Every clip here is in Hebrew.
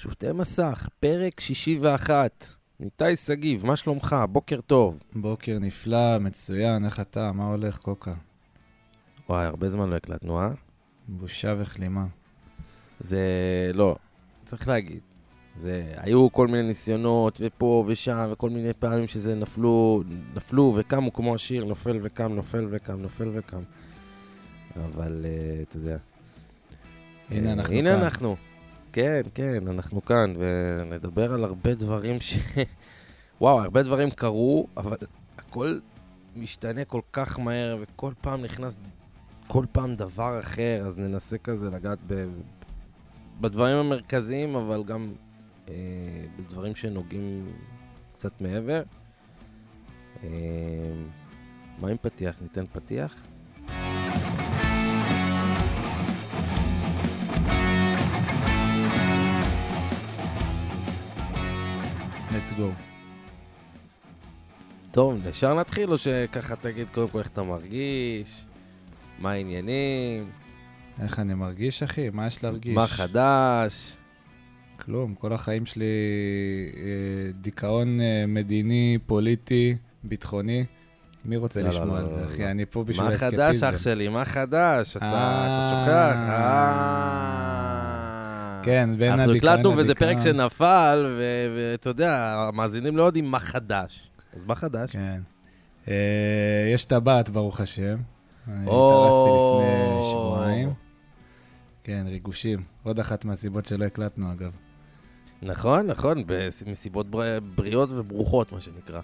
שופטי מסך, פרק 61. ניתאי שגיב, מה שלומך? בוקר טוב. בוקר נפלא, מצוין, איך אתה? מה הולך, קוקה? וואי, הרבה זמן לא הקלטנו, אה? בושה וכלימה. זה... לא, צריך להגיד. זה... היו כל מיני ניסיונות, ופה ושם, וכל מיני פעמים שזה נפלו, נפלו וקמו כמו השיר, נופל וקם, נופל וקם, נופל וקם. אבל, uh, אתה יודע. הנה אה, אנחנו הנה כאן. אנחנו. כן, כן, אנחנו כאן, ונדבר על הרבה דברים ש... וואו, הרבה דברים קרו, אבל הכל משתנה כל כך מהר, וכל פעם נכנס כל פעם דבר אחר, אז ננסה כזה לגעת ב... בדברים המרכזיים, אבל גם אה, בדברים שנוגעים קצת מעבר. אה, מה עם פתיח? ניתן פתיח? Let's go. טוב, ישר נתחיל, או שככה תגיד קודם כל איך אתה מרגיש? מה העניינים? איך אני מרגיש, אחי? מה יש להרגיש? מה חדש? כלום, כל החיים שלי אה, דיכאון אה, מדיני, פוליטי, ביטחוני. מי רוצה לא, לא, לשמוע לא, על לא, זה, לא. אחי? אני פה בשביל מה האסקפיזם. חדש, אח שלי? מה חדש? אתה אתה אה. שוכח? כן, בין אנחנו הקלטנו וזה פרק. שנפל, ואתה יודע, המאזינים לא יודעים מה חדש. אז מה חדש? כן. אה, יש טבעת, ברוך השם. או. התארסתי לפני שבועיים. כן, ריגושים. עוד אחת מהסיבות שלא הקלטנו, אגב. נכון, נכון, מסיבות בר- בריאות וברוכות, מה שנקרא.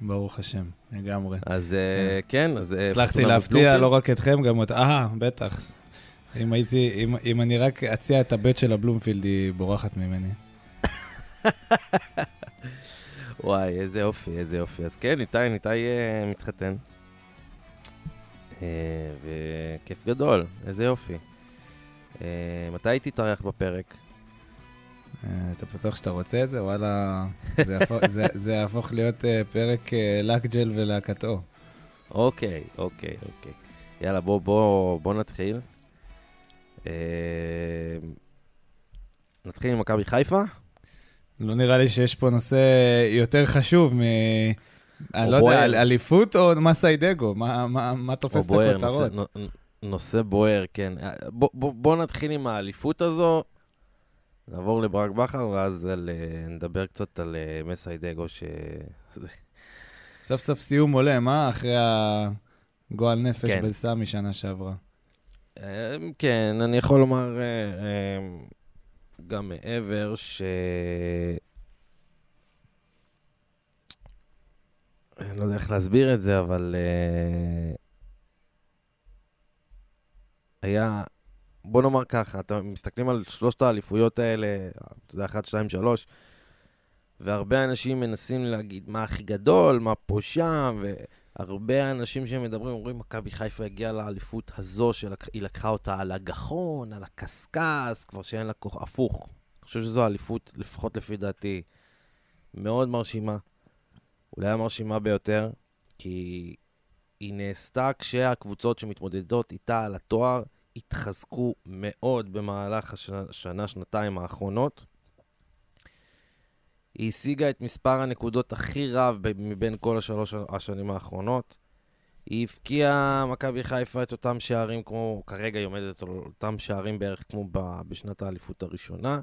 ברוך השם, לגמרי. אז אה, כן, אז... אה, הצלחתי להפתיע. לא רק אתכם, גם אותה. אה, בטח. אם הייתי, אם, אם אני רק אציע את הבט של הבלומפילד, היא בורחת ממני. וואי, איזה יופי, איזה יופי. אז כן, איתי, איתי אה, מתחתן. אה, וכיף גדול, איזה יופי. אה, מתי תתארח בפרק? אה, אתה בטוח שאתה רוצה את זה? וואלה, זה יהפוך, זה, זה יהפוך להיות אה, פרק אה, לקג'ל ולהקתו. אוקיי, אוקיי, אוקיי. יאללה, בוא, בוא, בוא נתחיל. אה, נתחיל עם מכבי חיפה? לא נראה לי שיש פה נושא יותר חשוב מ... אני לא יודע, אליפות או מסיידגו? מה, מה, מה תופס את הכותרות? נושא, נו- נושא בוער, כן. אה, בוא, בוא, בוא נתחיל עם האליפות הזו, נעבור לברק בכר, ואז על, אה, נדבר קצת על מסיידגו, ש... סוף סוף סיום הולם, אה? אחרי הגועל נפש כן. בסמי שנה שעברה. אה, כן, אני יכול לומר אה, אה, גם מעבר ש... אני לא יודע איך להסביר את זה, אבל אה, היה... בוא נאמר ככה, אתם מסתכלים על שלושת האליפויות האלה, אתה יודע, 1, 2, 3, והרבה אנשים מנסים להגיד מה הכי גדול, מה פה שם, והרבה אנשים שמדברים אומרים, מכבי חיפה הגיעה לאליפות הזו, שהיא לקחה אותה על הגחון, על הקשקש, כבר שאין לה כוח, הפוך. אני חושב שזו אליפות, לפחות לפי דעתי, מאוד מרשימה. אולי המרשימה ביותר, כי היא נעשתה כשהקבוצות שמתמודדות איתה על התואר התחזקו מאוד במהלך השנה, שנתיים האחרונות. היא השיגה את מספר הנקודות הכי רב מבין כל השלוש השנים האחרונות. היא הבקיעה, מכבי חיפה, את אותם שערים כמו, כרגע היא עומדת על אותם שערים בערך כמו ב- בשנת האליפות הראשונה.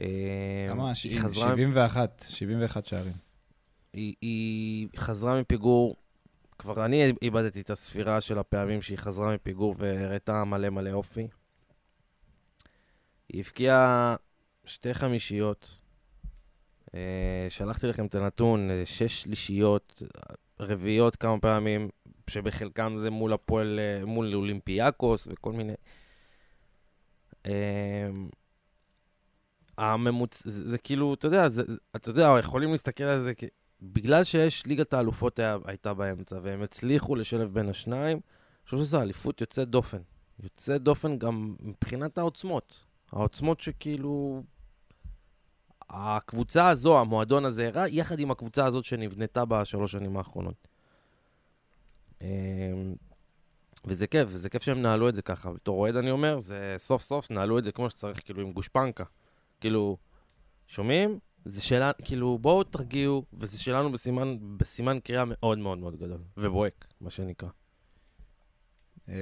אה, כמה? היא ש- חזרה- 71, 71 שערים. היא, היא חזרה מפיגור, כבר אני איבדתי את הספירה של הפעמים שהיא חזרה מפיגור והראתה מלא מלא אופי. היא הבקיעה שתי חמישיות. אה, שלחתי לכם את הנתון, אה, שש שלישיות, אה, רביעיות כמה פעמים, שבחלקם זה מול הפועל, מול אולימפיאקוס וכל מיני. הממוצ... זה, זה כאילו, אתה יודע, זה, אתה יודע, יכולים להסתכל על זה. בגלל שיש ליגת האלופות היה, הייתה באמצע, והם הצליחו לשלב בין השניים, אני חושב שזו אליפות יוצאת דופן. יוצאת דופן גם מבחינת העוצמות. העוצמות שכאילו... הקבוצה הזו, המועדון הזה יחד עם הקבוצה הזאת שנבנתה בשלוש שנים האחרונות. אמ, וזה כיף, וזה כיף שהם נהלו את זה ככה. בתור אוהד אני אומר, זה סוף סוף נהלו את זה כמו שצריך, כאילו עם גושפנקה. כאילו, שומעים? זה שאלה, כאילו, בואו תרגיעו, וזה שלנו בסימן, בסימן קריאה מאוד מאוד מאוד גדול, ובוהק, מה שנקרא. אה,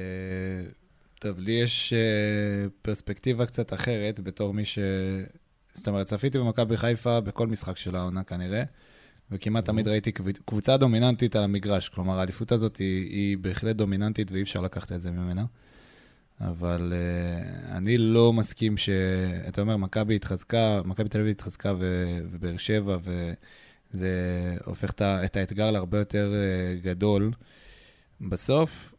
טוב, לי יש אה, פרספקטיבה קצת אחרת בתור מי ש... זאת אומרת, צפיתי במכבי חיפה בכל משחק של העונה כנראה, וכמעט תמיד ראיתי קבוצה דומיננטית על המגרש. כלומר, האליפות הזאת היא, היא בהחלט דומיננטית ואי אפשר לקחת את זה ממנה. אבל uh, אני לא מסכים ש... אתה אומר, מכבי התחזקה, מכבי תל אביב התחזקה ו... ובאר שבע, וזה הופך את האתגר להרבה יותר uh, גדול. בסוף,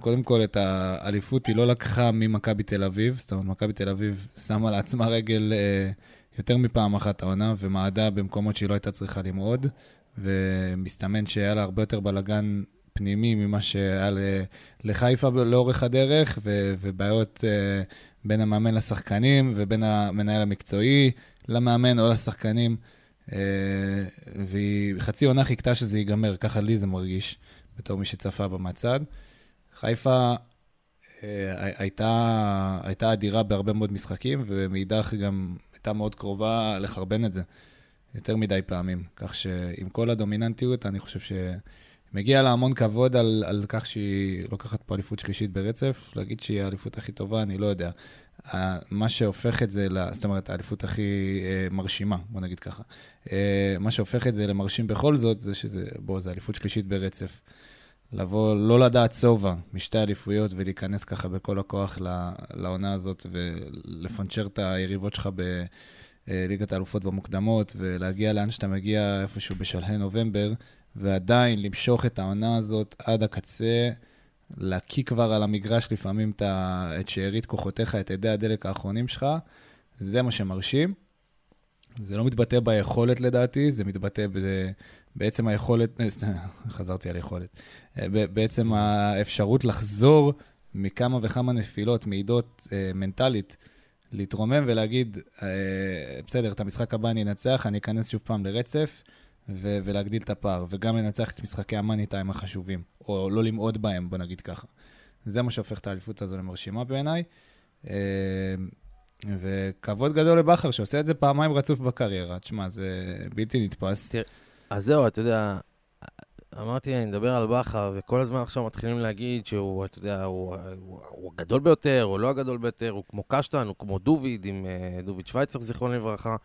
קודם כל, את האליפות היא לא לקחה ממכבי תל אביב, זאת אומרת, מכבי תל אביב שמה לעצמה רגל uh, יותר מפעם אחת העונה, ומעדה במקומות שהיא לא הייתה צריכה למרוד, ומסתמן שהיה לה הרבה יותר בלאגן פנימי ממה שהיה לחיפה לאורך הדרך, ו, ובעיות אה, בין המאמן לשחקנים ובין המנהל המקצועי למאמן או לשחקנים. אה, והיא חצי עונה חיכתה שזה ייגמר, ככה לי זה מרגיש, בתור מי שצפה במצד. חיפה אה, הייתה, הייתה אדירה בהרבה מאוד משחקים, ומאידך גם הייתה מאוד קרובה לחרבן את זה יותר מדי פעמים. כך שעם כל הדומיננטיות, אני חושב ש... מגיע לה המון כבוד על, על כך שהיא לוקחת פה אליפות שלישית ברצף. להגיד שהיא האליפות הכי טובה, אני לא יודע. מה שהופך את זה, זאת אומרת, האליפות הכי אה, מרשימה, בוא נגיד ככה. אה, מה שהופך את זה למרשים בכל זאת, זה שזה, בוא, זה אליפות שלישית ברצף. לבוא, לא לדעת שובע משתי אליפויות ולהיכנס ככה בכל הכוח לעונה הזאת ולפנצ'ר את היריבות שלך בליגת אה, האלופות במוקדמות ולהגיע לאן שאתה מגיע איפשהו בשלהי נובמבר, ועדיין למשוך את העונה הזאת עד הקצה, להקיא כבר על המגרש לפעמים את שארית כוחותיך, את אדי הדלק האחרונים שלך, זה מה שמרשים. זה לא מתבטא ביכולת לדעתי, זה מתבטא בעצם היכולת, חזרתי על יכולת, בעצם האפשרות לחזור מכמה וכמה נפילות, מעידות אה, מנטלית, להתרומם ולהגיד, אה, בסדר, את המשחק הבא אני אנצח, אני אכנס שוב פעם לרצף. ו- ולהגדיל את הפער, וגם לנצח את משחקי המאני טיים החשובים, או לא למעוד בהם, בוא נגיד ככה. זה מה שהופך את האליפות הזו למרשימה בעיניי. אה, וכבוד גדול לבכר, שעושה את זה פעמיים רצוף בקריירה. תשמע, זה בלתי נתפס. תראה, אז זהו, אתה יודע, אמרתי, אני מדבר על בכר, וכל הזמן עכשיו מתחילים להגיד שהוא, אתה יודע, הוא, הוא, הוא הגדול ביותר, הוא לא הגדול ביותר, הוא כמו קשטן, הוא כמו דוביד, עם uh, דוביד שווייצר, זיכרונו לברכה.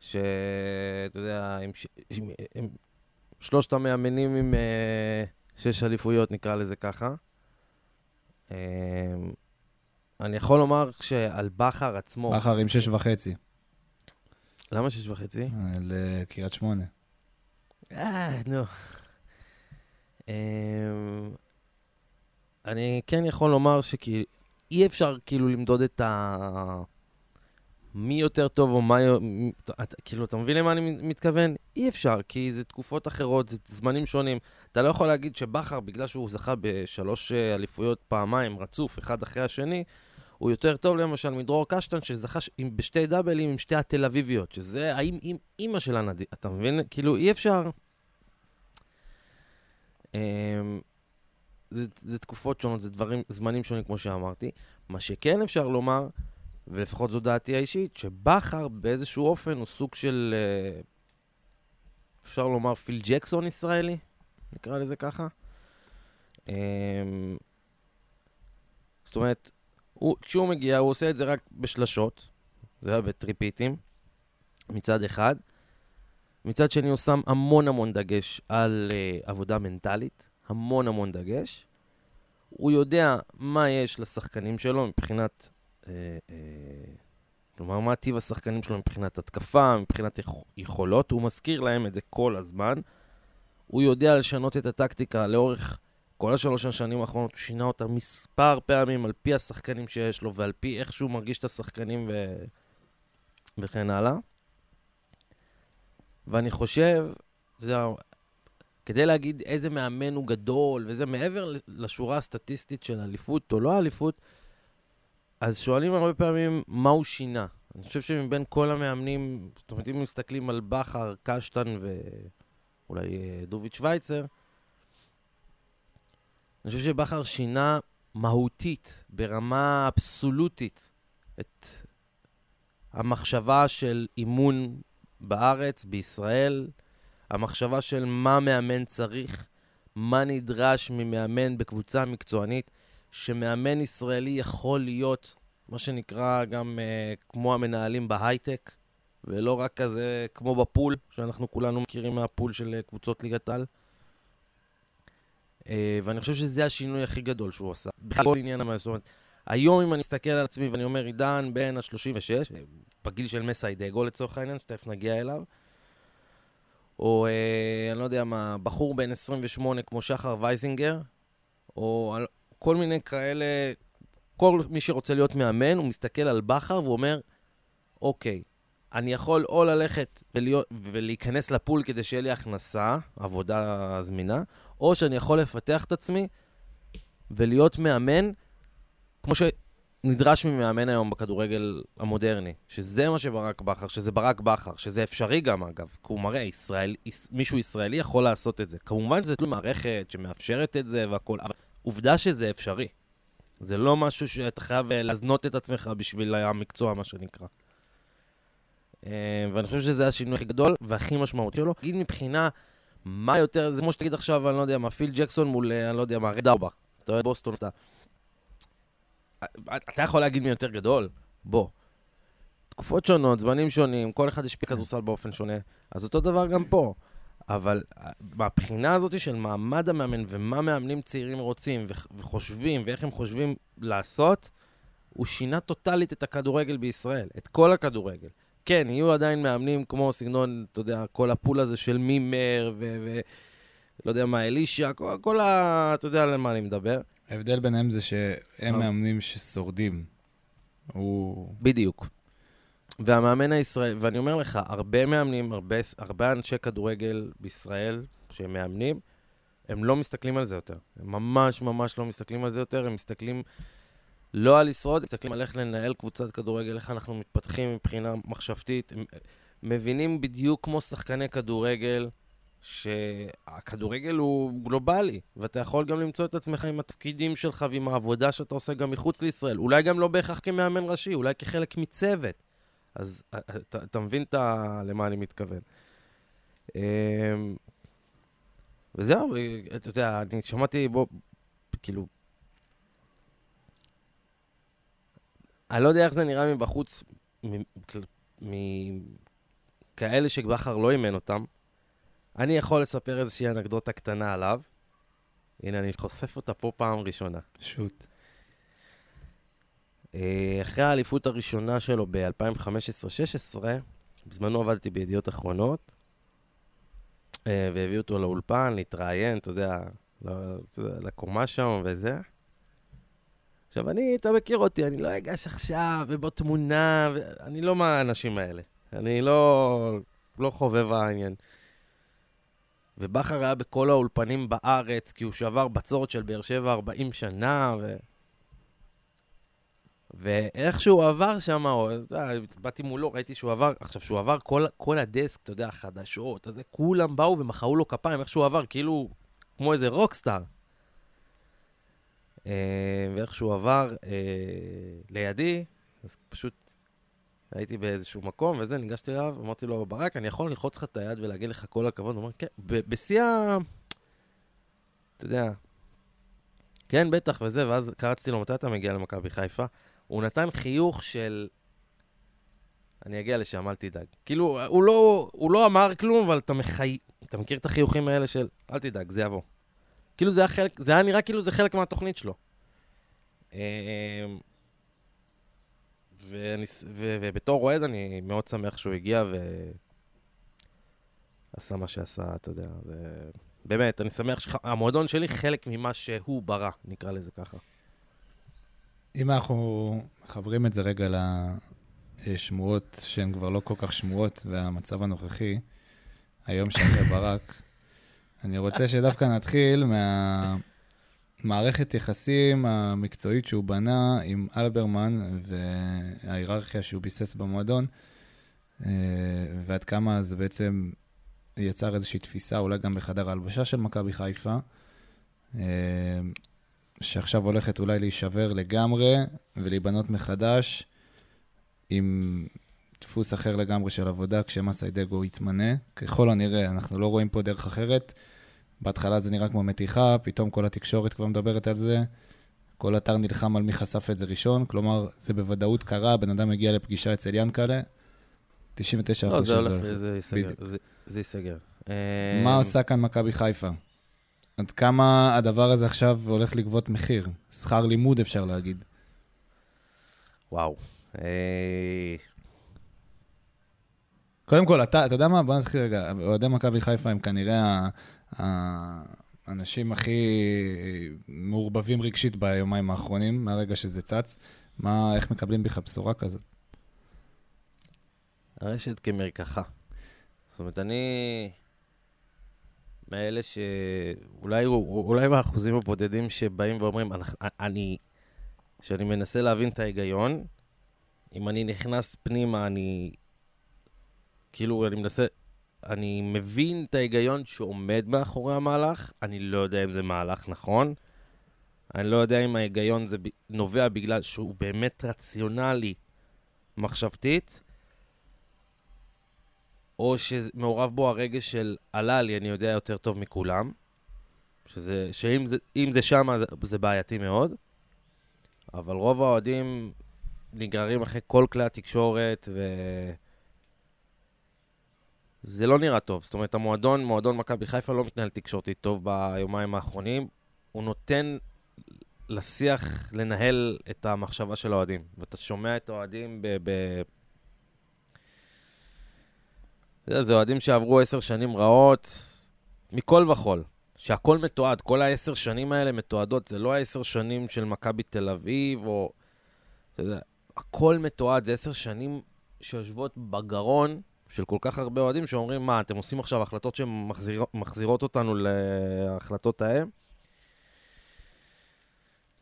שאתה יודע, עם, עם, עם שלושת המאמנים עם uh, שש אליפויות, נקרא לזה ככה. Uh, אני יכול לומר שעל בכר עצמו... בכר עם שש וחצי. למה שש וחצי? אה, לקריית שמונה. אה, נו. אני כן יכול לומר שאי אפשר כאילו למדוד את ה... מי יותר טוב או מה... כאילו, אתה מבין למה אני מתכוון? אי אפשר, כי זה תקופות אחרות, זה זמנים שונים. אתה לא יכול להגיד שבכר, בגלל שהוא זכה בשלוש אה, אליפויות פעמיים רצוף, אחד אחרי השני, הוא יותר טוב למשל מדרור קשטן, שזכה בשתי דאבלים עם שתי התל אביביות, שזה האם עם אימא של הנדיר. אתה מבין? כאילו, אי אפשר... אמ... זה, זה תקופות שונות, זה דברים, זמנים שונים, כמו שאמרתי. מה שכן אפשר לומר, ולפחות זו דעתי האישית, שבכר באיזשהו אופן הוא סוג של, אה, אפשר לומר, פיל ג'קסון ישראלי, נקרא לזה ככה. אמ, זאת אומרת, הוא, כשהוא מגיע, הוא עושה את זה רק בשלשות, זה היה בטריפיטים, מצד אחד. מצד שני, הוא שם המון המון דגש על uh, עבודה מנטלית, המון המון דגש. הוא יודע מה יש לשחקנים שלו מבחינת אה, אה, כלומר, מה טיב השחקנים שלו מבחינת התקפה, מבחינת יכולות, הוא מזכיר להם את זה כל הזמן. הוא יודע לשנות את הטקטיקה לאורך כל השלוש השנים האחרונות, הוא שינה אותה מספר פעמים על פי השחקנים שיש לו ועל פי איך שהוא מרגיש את השחקנים ו... וכן הלאה. ואני חושב, יודע, כדי להגיד איזה מאמן הוא גדול, וזה מעבר לשורה הסטטיסטית של אליפות או לא אליפות, אז שואלים הרבה פעמים מה הוא שינה. אני חושב שמבין כל המאמנים, זאת אומרת, אם מסתכלים על בכר, קשטן ואולי אה, דוביץ' שווייצר, אני חושב שבכר שינה מהותית, ברמה אבסולוטית, את המחשבה של אימון בארץ, בישראל, המחשבה של מה מאמן צריך, מה נדרש ממאמן בקבוצה מקצוענית, שמאמן ישראלי יכול להיות, מה שנקרא גם uh, כמו המנהלים בהייטק, ולא רק כזה כמו בפול, שאנחנו כולנו מכירים מהפול של uh, קבוצות ליגת על. Uh, ואני חושב שזה השינוי הכי גדול שהוא עשה. בכלל כל עניין המאמן. זאת אומרת, היום אם אני מסתכל על עצמי ואני אומר, עידן בן ה-36, בגיל של מסיידגו לצורך העניין, שתכף נגיע אליו, או אה, אני לא יודע מה, בחור בן 28 כמו שחר וייזינגר, או כל מיני כאלה, כל מי שרוצה להיות מאמן, הוא מסתכל על בכר והוא אומר, אוקיי, אני יכול או ללכת ולהיות, ולהיכנס לפול כדי שיהיה לי הכנסה, עבודה זמינה, או שאני יכול לפתח את עצמי ולהיות מאמן, כמו שנדרש ממאמן היום בכדורגל המודרני, שזה מה שברק בכר, שזה ברק בכר, שזה אפשרי גם אגב, כי הוא מראה, ישראל, מישהו ישראלי יכול לעשות את זה. כמובן שזה תלוי מערכת שמאפשרת את זה והכול, אבל עובדה שזה אפשרי. זה לא משהו שאתה חייב אה, להזנות את עצמך בשביל המקצוע, מה שנקרא. אה, ואני חושב שזה השינוי הכי גדול והכי משמעותי שלו. תגיד מבחינה, מה יותר, זה כמו שתגיד עכשיו, אני לא יודע מה, פיל ג'קסון מול, אה, אני לא יודע מה, רד ארבע. אתה אוהד בוסטון, אתה... אתה יכול להגיד מי יותר גדול? בוא. תקופות שונות, זמנים שונים, כל אחד השפיע כדורסל באופן שונה, אז אותו דבר גם פה. אבל מהבחינה הזאת של מעמד המאמן ומה מאמנים צעירים רוצים וחושבים ואיך הם חושבים לעשות, הוא שינה טוטאלית את הכדורגל בישראל, את כל הכדורגל. כן, יהיו עדיין מאמנים כמו סגנון, אתה יודע, כל הפול הזה של מימר ו... ו לא יודע מה, אלישע, כל, כל ה... אתה יודע למה אני מדבר. ההבדל ביניהם זה שהם מאמנים ששורדים. הוא... בדיוק. והמאמן הישראלי, ואני אומר לך, הרבה מאמנים, הרבה, הרבה אנשי כדורגל בישראל שהם מאמנים, הם לא מסתכלים על זה יותר. הם ממש ממש לא מסתכלים על זה יותר, הם מסתכלים לא על לשרוד, מסתכלים על איך לנהל קבוצת כדורגל, איך אנחנו מתפתחים מבחינה מחשבתית. מבינים בדיוק כמו שחקני כדורגל, שהכדורגל הוא גלובלי, ואתה יכול גם למצוא את עצמך עם התפקידים שלך ועם העבודה שאתה עושה גם מחוץ לישראל. אולי גם לא בהכרח כמאמן ראשי, אולי כחלק מצוות. אז אה, אה, אתה, אתה מבין את ה... למה אני מתכוון. אמ, וזהו, אה, אתה יודע, אני שמעתי, בוא, כאילו... אני לא יודע איך זה נראה מבחוץ, מכאלה שבכר לא אימן אותם. אני יכול לספר איזושהי אנקדוטה קטנה עליו. הנה, אני חושף אותה פה פעם ראשונה. שוט. אה, אחרי האליפות הראשונה שלו ב-2015-2016, בזמנו עבדתי בידיעות אחרונות, אה, והביאו אותו לאולפן, להתראיין, אתה יודע, לקומה שם וזה. עכשיו, אני, אתה מכיר אותי, אני לא אגש עכשיו ובוא תמונה, ו... אני לא מהאנשים האלה. אני לא, לא חובב העניין. ובכר היה בכל האולפנים בארץ, כי הוא שבר בצורת של באר שבע 40 שנה, ו... ואיך שהוא עבר שם, באתי מולו, ראיתי שהוא עבר, עכשיו, שהוא עבר כל, כל הדסק, אתה יודע, החדשות, אז כולם באו ומחאו לו כפיים, איך שהוא עבר, כאילו, כמו איזה רוקסטאר. אה, ואיך שהוא עבר אה, לידי, אז פשוט הייתי באיזשהו מקום וזה, ניגשתי אליו, אמרתי לו, ברק, אני יכול ללחוץ לך את היד ולהגיד לך כל הכבוד? הוא אומר, כן, בשיא ה... אתה יודע, כן, בטח, וזה, ואז קרצתי לו, מתי אתה מגיע למכבי חיפה? הוא נתן חיוך של... אני אגיע לשם, אל תדאג. כאילו, הוא לא, הוא לא אמר כלום, אבל אתה מחי... אתה מכיר את החיוכים האלה של, אל תדאג, זה יבוא. כאילו זה היה חלק, זה היה נראה כאילו זה חלק מהתוכנית שלו. אמ, ואני, ו, ובתור אוהד אני מאוד שמח שהוא הגיע ועשה מה שעשה, אתה יודע. זה... באמת, אני שמח שהמועדון שלי חלק ממה שהוא ברא, נקרא לזה ככה. אם אנחנו מחברים את זה רגע לשמועות שהן כבר לא כל כך שמועות, והמצב הנוכחי, היום שאחרי ברק, אני רוצה שדווקא נתחיל מהמערכת יחסים המקצועית שהוא בנה עם אלברמן וההיררכיה שהוא ביסס במועדון, אה, ועד כמה זה בעצם יצר איזושהי תפיסה, אולי גם בחדר ההלבשה של מכבי חיפה. אה, שעכשיו הולכת אולי להישבר לגמרי ולהיבנות מחדש עם דפוס אחר לגמרי של עבודה כשמסיידגו יתמנה. ככל הנראה, אנחנו לא רואים פה דרך אחרת. בהתחלה זה נראה כמו מתיחה, פתאום כל התקשורת כבר מדברת על זה. כל אתר נלחם על מי חשף את זה ראשון, כלומר, זה בוודאות קרה, בן אדם הגיע לפגישה אצל ינקלה, 99 לא, אחוז זה שזה הולך, הולך. זה ייסגר. מה אה, עושה כאן מכבי חיפה? עד כמה הדבר הזה עכשיו הולך לגבות מחיר? שכר לימוד, אפשר להגיד. וואו. אה, קודם כל, אתה, אתה יודע מה? בוא נתחיל רגע. אוהדי מכבי חיפה הם כנראה האנשים הכי מעורבבים רגשית ביומיים האחרונים, מהרגע שזה צץ. מה, איך מקבלים בכלל בשורה כזאת? הרשת כמרקחה. זאת אומרת, אני מאלה שאולי אולי באחוזים הבודדים שבאים ואומרים, "אנחנו- אני, שאני מנסה להבין את ההיגיון, אם אני נכנס פנימה, אני, כאילו, אני מנסה, אני מבין את ההיגיון שעומד מאחורי המהלך, אני לא יודע אם זה מהלך נכון. אני לא יודע אם ההיגיון זה נובע בגלל שהוא באמת רציונלי מחשבתית, או שמעורב בו הרגש של עלה לי, אני יודע יותר טוב מכולם, שזה, שאם זה, זה שם, זה, זה בעייתי מאוד, אבל רוב האוהדים נגררים אחרי כל כלי התקשורת, ו... זה לא נראה טוב. זאת אומרת, המועדון, מועדון מכבי חיפה לא מתנהל תקשורתית טוב ביומיים האחרונים. הוא נותן לשיח לנהל את המחשבה של האוהדים. ואתה שומע את האוהדים ב... ב... זה אוהדים שעברו עשר שנים רעות, מכל וכול. שהכל מתועד, כל העשר שנים האלה מתועדות, זה לא העשר שנים של מכבי תל אביב, או... אתה יודע, הכל מתועד, זה עשר שנים שיושבות בגרון של כל כך הרבה אוהדים שאומרים, מה, אתם עושים עכשיו החלטות שמחזירות מחזירות אותנו להחלטות ההם?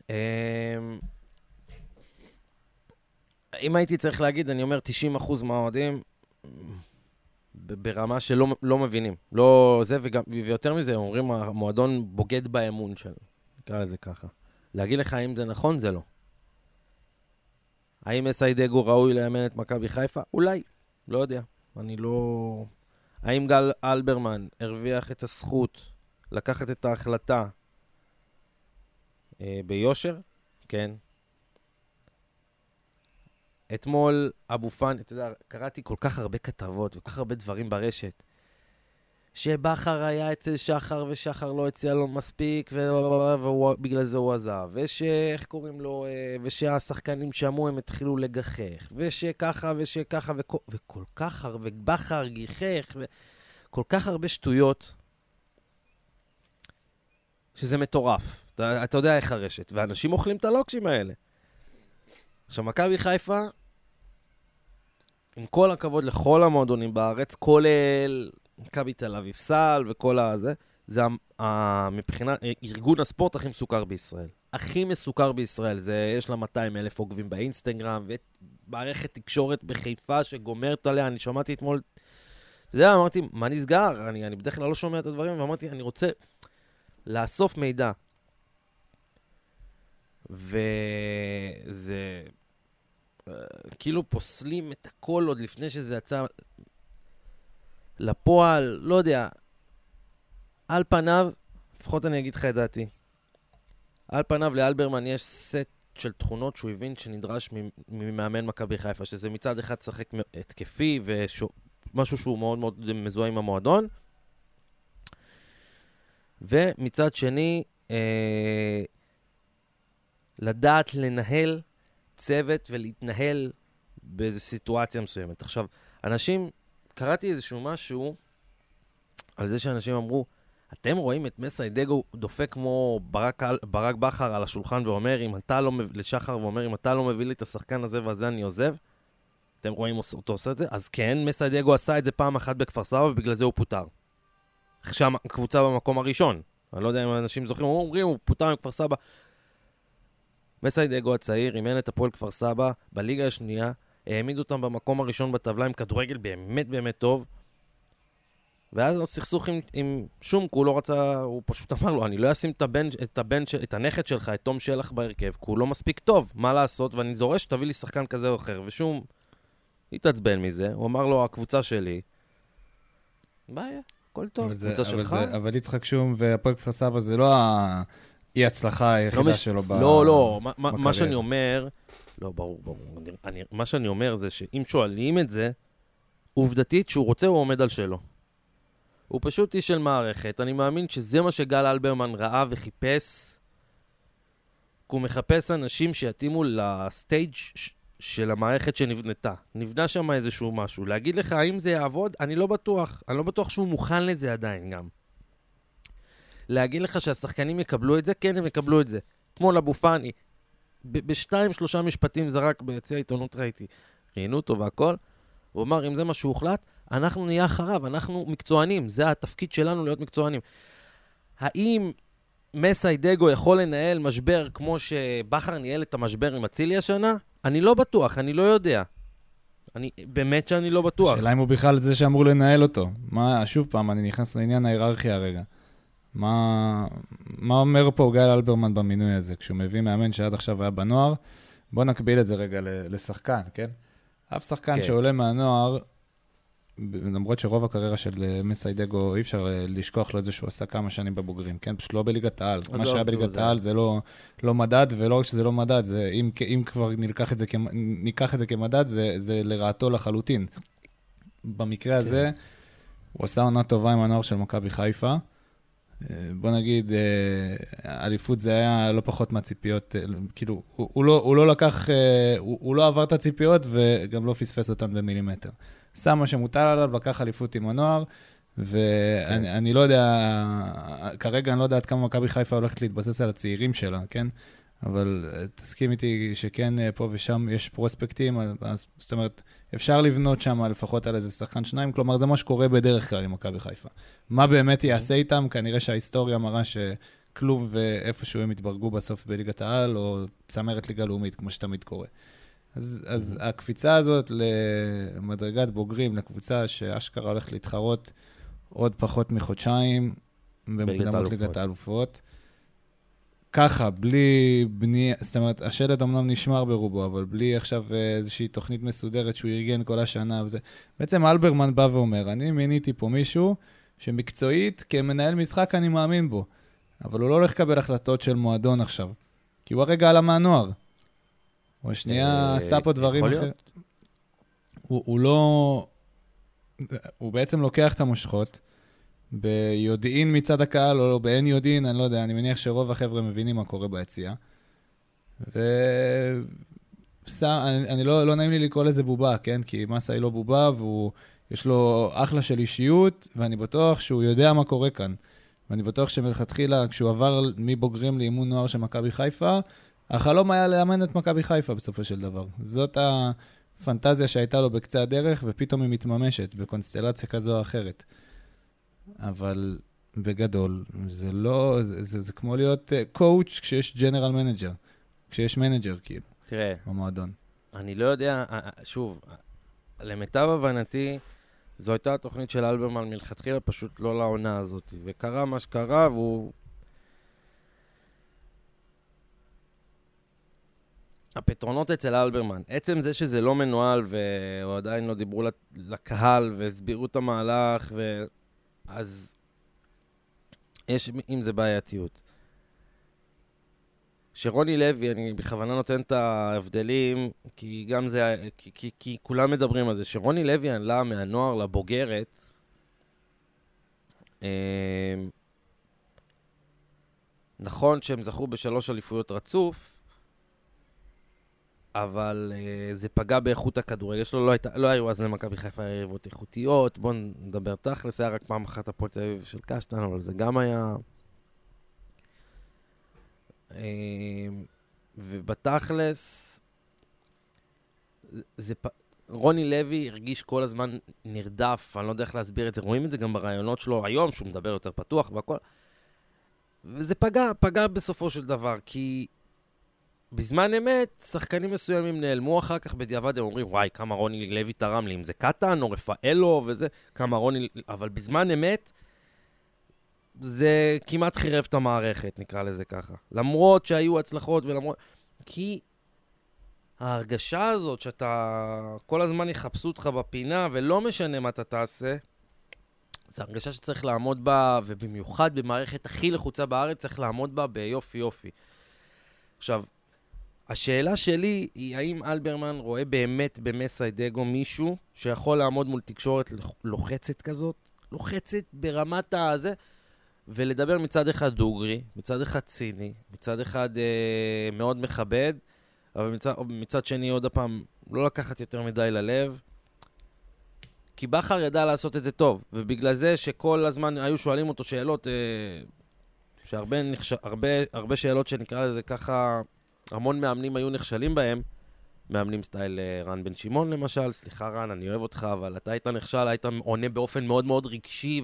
אמ, אם הייתי צריך להגיד, אני אומר 90% מהאוהדים ברמה שלא לא מבינים. לא זה, וגם, ויותר מזה, אומרים, המועדון בוגד באמון שלו. נקרא לזה ככה. להגיד לך האם זה נכון, זה לא. האם אסיידגו ראוי לאמן את מכבי חיפה? אולי, לא יודע. אני לא... האם גל אלברמן הרוויח את הזכות לקחת את ההחלטה אה, ביושר? כן. אתמול אבו פאני, אתה יודע, קראתי כל כך הרבה כתבות וכל כך הרבה דברים ברשת. שבכר היה אצל שחר ושחר לא הציע לו מספיק ובגלל זה הוא עזב. ושאיך קוראים לו, אה, ושהשחקנים שמעו הם התחילו לגחך. ושככה ושככה וכל, וכל כך הרבה, בכר גיחך וכל כך הרבה שטויות. שזה מטורף. אתה, אתה יודע איך הרשת. ואנשים אוכלים את הלוקשים האלה. עכשיו, מכבי חיפה, עם כל הכבוד לכל המועדונים בארץ, כולל מכבי תל אביב סל וכל הזה, זה מבחינת ארגון הספורט הכי מסוכר בישראל. הכי מסוכר בישראל. זה, יש לה 200 אלף עוקבים באינסטגרם, ומערכת תקשורת בחיפה שגומרת עליה. אני שמעתי אתמול, אתה יודע, אמרתי, מה נסגר? אני, אני בדרך כלל לא שומע את הדברים, ואמרתי, אני רוצה לאסוף מידע. וזה... אה, כאילו פוסלים את הכל עוד לפני שזה יצא לפועל, לא יודע. על פניו, לפחות אני אגיד לך את דעתי, על פניו לאלברמן יש סט של תכונות שהוא הבין שנדרש ממאמן מכבי חיפה, שזה מצד אחד לשחק מ- התקפי ומשהו שהוא מאוד מאוד מזוהה עם המועדון, ומצד שני, אה, לדעת לנהל צוות ולהתנהל באיזו סיטואציה מסוימת. עכשיו, אנשים, קראתי איזשהו משהו על זה שאנשים אמרו, אתם רואים את מסיידגו דופק כמו ברק, ברק בכר על השולחן ואומר, אם אתה לא, מב- לשחר ואומר, אם אתה לא מביא לי את השחקן הזה והזה, אני עוזב? אתם רואים אותו עושה את זה? אז כן, מסיידגו עשה את זה פעם אחת בכפר סבא, ובגלל זה הוא פוטר. עכשיו הקבוצה במקום הראשון. אני לא יודע אם אנשים זוכרים, הוא אומרים, הוא פוטר מכפר סבא. מסיידגו הצעיר אימן את הפועל כפר סבא בליגה השנייה, העמיד אותם במקום הראשון בטבלה עם כדורגל באמת באמת טוב. ואז היה לו סכסוך עם, עם שומק, הוא לא רצה, הוא פשוט אמר לו, אני לא אשים את הבן, את הבן, את הנכד שלך, את תום שלח בהרכב, כי הוא לא מספיק טוב, מה לעשות? ואני דורש שתביא לי שחקן כזה או אחר. ושום התעצבן מזה, הוא אמר לו, הקבוצה שלי. בעיה, הכל טוב, אבל זה- קבוצה אבל שלך. זה- אבל יצחק שום והפועל כפר סבא זה לא האי-הצלחה היחידה מש- שלו ב... לא, לא, מה- מה-. שאני אומר, לא, ברור, ברור. אני, אני, מה שאני אומר זה שאם שואלים את זה, עובדתית, שהוא רוצה, הוא עומד על שלו. הוא פשוט איש של מערכת. אני מאמין שזה מה שגל אלברמן ראה וחיפש. הוא מחפש אנשים שיתאימו לסטייג' של המערכת שנבנתה. נבנה שם איזשהו משהו. להגיד לך האם זה יעבוד, אני לא בטוח. אני לא בטוח שהוא מוכן לזה עדיין גם. להגיד לך שהשחקנים יקבלו את זה? כן, הם יקבלו את זה. כמו לאבו פאני. בשתיים, שלושה משפטים זרק ביציע העיתונות, ראיתי. ראיינו אותו והכל. הוא אמר, אם זה מה שהוחלט, אנחנו נהיה אחריו, אנחנו מקצוענים, זה התפקיד שלנו להיות מקצוענים. האם מסי דגו יכול לנהל משבר כמו שבכר ניהל את המשבר עם אצילי השנה? אני לא בטוח, אני לא יודע. אני, באמת שאני לא בטוח. השאלה אם הוא בכלל זה שאמור לנהל אותו. מה, שוב פעם, אני נכנס לעניין ההיררכיה רגע. מה, מה אומר פה גל אלברמן במינוי הזה? כשהוא מביא מאמן שעד עכשיו היה בנוער, בוא נקביל את זה רגע לשחקן, כן? אף שחקן כן. שעולה מהנוער, למרות שרוב הקריירה של אה, מסיידגו, אי אפשר אה, לשכוח לו את זה שהוא עשה כמה שנים בבוגרים, כן? פשוט לא בליגת העל. מה עזוב, שהיה נו, בליגת העל זה לא, לא מדד, ולא רק שזה לא מדד, זה, אם, אם כבר ניקח את זה, ניקח את זה כמדד, זה, זה לרעתו לחלוטין. במקרה הזה, הוא עשה עונה טובה עם הנוער של מכבי חיפה. בוא נגיד, אה, אליפות זה היה לא פחות מהציפיות, אה, כאילו, הוא, הוא, לא, הוא לא לקח, אה, הוא, הוא לא עבר את הציפיות וגם לא פספס אותן במילימטר. שם מה שמוטל עליו, לקח אליפות עם הנוער, ואני כן. אני לא יודע, כרגע אני לא יודע עד כמה מכבי חיפה הולכת להתבסס על הצעירים שלה, כן? אבל אה, תסכים איתי שכן, אה, פה ושם יש פרוספקטים, אז- זאת אומרת, אפשר לבנות שם לפחות על איזה שחקן שניים, כלומר, זה מה שקורה בדרך כלל עם מכבי חיפה. מה באמת יעשה איתם? כנראה שההיסטוריה מראה שכלום ואיפשהו הם יתברגו בסוף בליגת העל, או צמרת ליגה לאומית, כמו שתמיד קורה. אז, אז הקפיצה הזאת למדרגת בוגרים, לקבוצה שאשכרה הולכת להתחרות עוד פחות מחודשיים במוקדמות. ליגת האלופות. ככה, בלי בנייה, זאת אומרת, השלד אמנם נשמר ברובו, אבל בלי עכשיו אה, איזושהי תוכנית מסודרת שהוא ארגן כל השנה וזה. בעצם אלברמן בא ואומר, אני מיניתי פה מישהו שמקצועית, כמנהל משחק אני מאמין בו, אבל הוא לא הולך לקבל החלטות של מועדון עכשיו, כי הוא הרגע עלה מהנוער. הוא השנייה אה, עשה פה דברים אחרים. הוא לא... הוא בעצם לוקח את המושכות, ביודעין מצד הקהל, או באין יודעין, אני לא יודע, אני מניח שרוב החבר'ה מבינים מה קורה ביציאה. ו... שם, אני, אני לא, לא נעים לי לקרוא לזה בובה, כן? כי מסה היא לא בובה, והוא, יש לו אחלה של אישיות, ואני בטוח שהוא יודע מה קורה כאן. ואני בטוח שמלכתחילה, כשהוא עבר מבוגרים לאימון נוער של מכבי חיפה, החלום היה לאמן את מכבי חיפה בסופו של דבר. זאת הפנטזיה שהייתה לו בקצה הדרך, ופתאום היא מתממשת בקונסטלציה כזו או אחרת. אבל בגדול, זה לא, זה, זה, זה כמו להיות coach uh, כשיש general manager, כשיש manager כאילו, תראה, במועדון. אני לא יודע, אה, אה, שוב, אה, למיטב הבנתי, זו הייתה התוכנית של אלברמן מלכתחילה, פשוט לא לעונה הזאת. וקרה מה שקרה, והוא... הפתרונות אצל אלברמן, עצם זה שזה לא מנוהל והוא עדיין לא דיברו לקהל והסבירו את המהלך, ו... אז יש עם זה בעייתיות. שרוני לוי, אני בכוונה נותן את ההבדלים, כי גם זה, כי, כי, כי כולם מדברים על זה, שרוני לוי עלה מהנוער לבוגרת, אה, נכון שהם זכו בשלוש אליפויות רצוף, אבל אה, זה פגע באיכות הכדורגל. שלו, לא, לא היו אז למכבי חיפה יריבות איכותיות, בואו נדבר תכלס, היה רק פעם אחת הפועל תל אביב של קשטן, אבל זה גם היה... אה, ובתכלס, זה, פ... רוני לוי הרגיש כל הזמן נרדף, אני לא יודע איך להסביר את זה, רואים את זה גם ברעיונות שלו היום, שהוא מדבר יותר פתוח והכל. וזה פגע, פגע בסופו של דבר, כי בזמן אמת, שחקנים מסוימים נעלמו אחר כך בדיעבד, הם אומרים, וואי, כמה רוני לוי תרם לי, אם זה קטן או רפאלו וזה, כמה רוני... אבל בזמן אמת, זה כמעט חירב את המערכת, נקרא לזה ככה. למרות שהיו הצלחות ולמרות... כי ההרגשה הזאת שאתה, כל הזמן יחפשו אותך בפינה, ולא משנה מה אתה תעשה, זו הרגשה שצריך לעמוד בה, ובמיוחד במערכת הכי לחוצה בארץ, צריך לעמוד בה ביופי יופי. עכשיו, השאלה שלי היא, האם אלברמן רואה באמת במסיידגו מישהו שיכול לעמוד מול תקשורת לוחצת כזאת? לוחצת ברמת הזה, ולדבר מצד אחד דוגרי, מצד אחד ציני, מצד אחד אה, מאוד מכבד, אבל מצד, מצד שני, עוד פעם, לא לקחת יותר מדי ללב. כי בכר ידע לעשות את זה טוב, ובגלל זה שכל הזמן היו שואלים אותו שאלות, אה, שהרבה נכש... הרבה, הרבה שאלות שנקרא לזה ככה, המון מאמנים היו נכשלים בהם, מאמנים סטייל אה, רן בן שמעון למשל, סליחה רן, אני אוהב אותך, אבל אתה היית נכשל, היית עונה באופן מאוד מאוד רגשי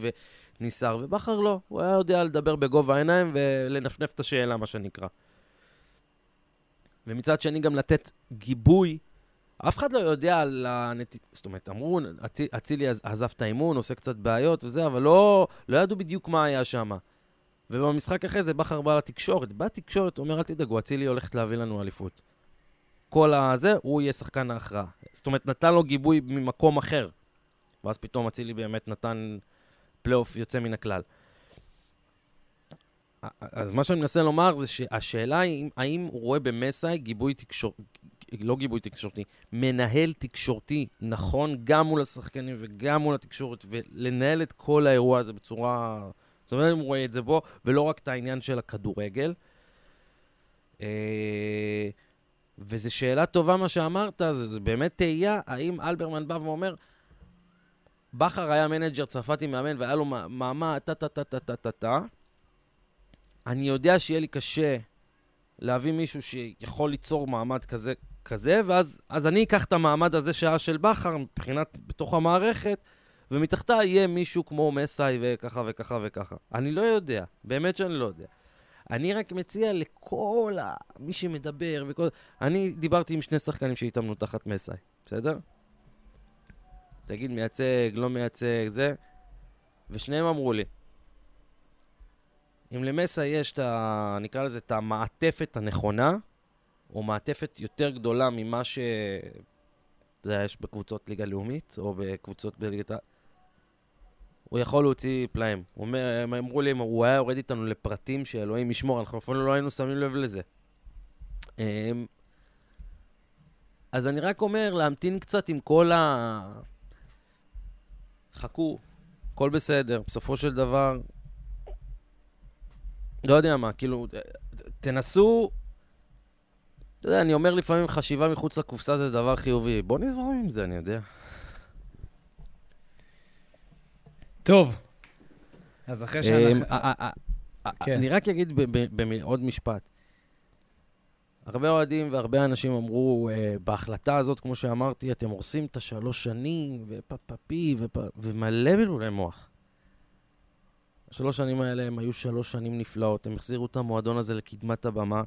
וניסר, ובכר לא, הוא היה יודע לדבר בגובה העיניים ולנפנף את השאלה, מה שנקרא. ומצד שני גם לתת גיבוי. אף אחד לא יודע על הנט... זאת אומרת, אמרו, אצילי עזב את האימון, עושה קצת בעיות וזה, אבל לא, לא ידעו בדיוק מה היה שם. ובמשחק אחרי זה בכר בא לתקשורת, בא לתקשורת, אומר, אל תדאגו, אצילי הולכת להביא לנו אליפות. כל הזה, הוא יהיה שחקן ההכרעה. זאת אומרת, נתן לו גיבוי ממקום אחר. ואז פתאום אצילי באמת נתן פלייאוף יוצא מן הכלל. אז מה שאני מנסה לומר זה שהשאלה היא האם הוא רואה במסאי גיבוי תקשורתי, לא גיבוי תקשורתי, מנהל תקשורתי נכון גם מול השחקנים וגם מול התקשורת, ולנהל את כל האירוע הזה בצורה... זאת אומרת, הוא רואה את זה בו, ולא רק את העניין של הכדורגל. אה, וזו שאלה טובה מה שאמרת, זה באמת תהייה, האם אלברמן בא ואומר, בכר היה manager צרפתי מאמן והיה לו מעמד טה-טה-טה-טה-טה-טה, אני יודע שיהיה לי קשה להביא מישהו שיכול ליצור מעמד כזה, כזה ואז אז אני אקח את המעמד הזה שהיה של בכר מבחינת, בתוך המערכת, ומתחתה יהיה מישהו כמו מסאי וככה וככה וככה. אני לא יודע, באמת שאני לא יודע. אני רק מציע לכל. מי שמדבר וכל... אני דיברתי עם שני שחקנים שהתאמנו תחת מסאי, בסדר? תגיד, מייצג, לא מייצג, זה. ושניהם אמרו לי, אם למסה יש את ה... נקרא לזה את המעטפת הנכונה, או מעטפת יותר גדולה ממה ש... אתה יודע, יש בקבוצות ליגה לאומית, או בקבוצות בליגת ה... הוא יכול להוציא פלאים. הם אמרו לי, הוא היה יורד איתנו לפרטים שאלוהים ישמור, אנחנו אפילו לא היינו שמים לב לזה. אמ, אז אני רק אומר, להמתין קצת עם כל ה... חכו, הכל בסדר. בסופו של דבר, לא יודע מה, כאילו, תנסו... אתה יודע, אני אומר לפעמים חשיבה מחוץ לקופסה זה דבר חיובי. בוא נזרום עם זה, אני יודע. טוב, אז אחרי שאנחנו... אה, אה, אה, כן. אני רק אגיד בעוד משפט. הרבה אוהדים והרבה אנשים אמרו, בהחלטה הזאת, כמו שאמרתי, אתם הורסים את השלוש שנים, ופפפי, ומלא בלבולי מוח. השלוש שנים האלה הם היו שלוש שנים נפלאות, הם החזירו את המועדון הזה לקדמת הבמה.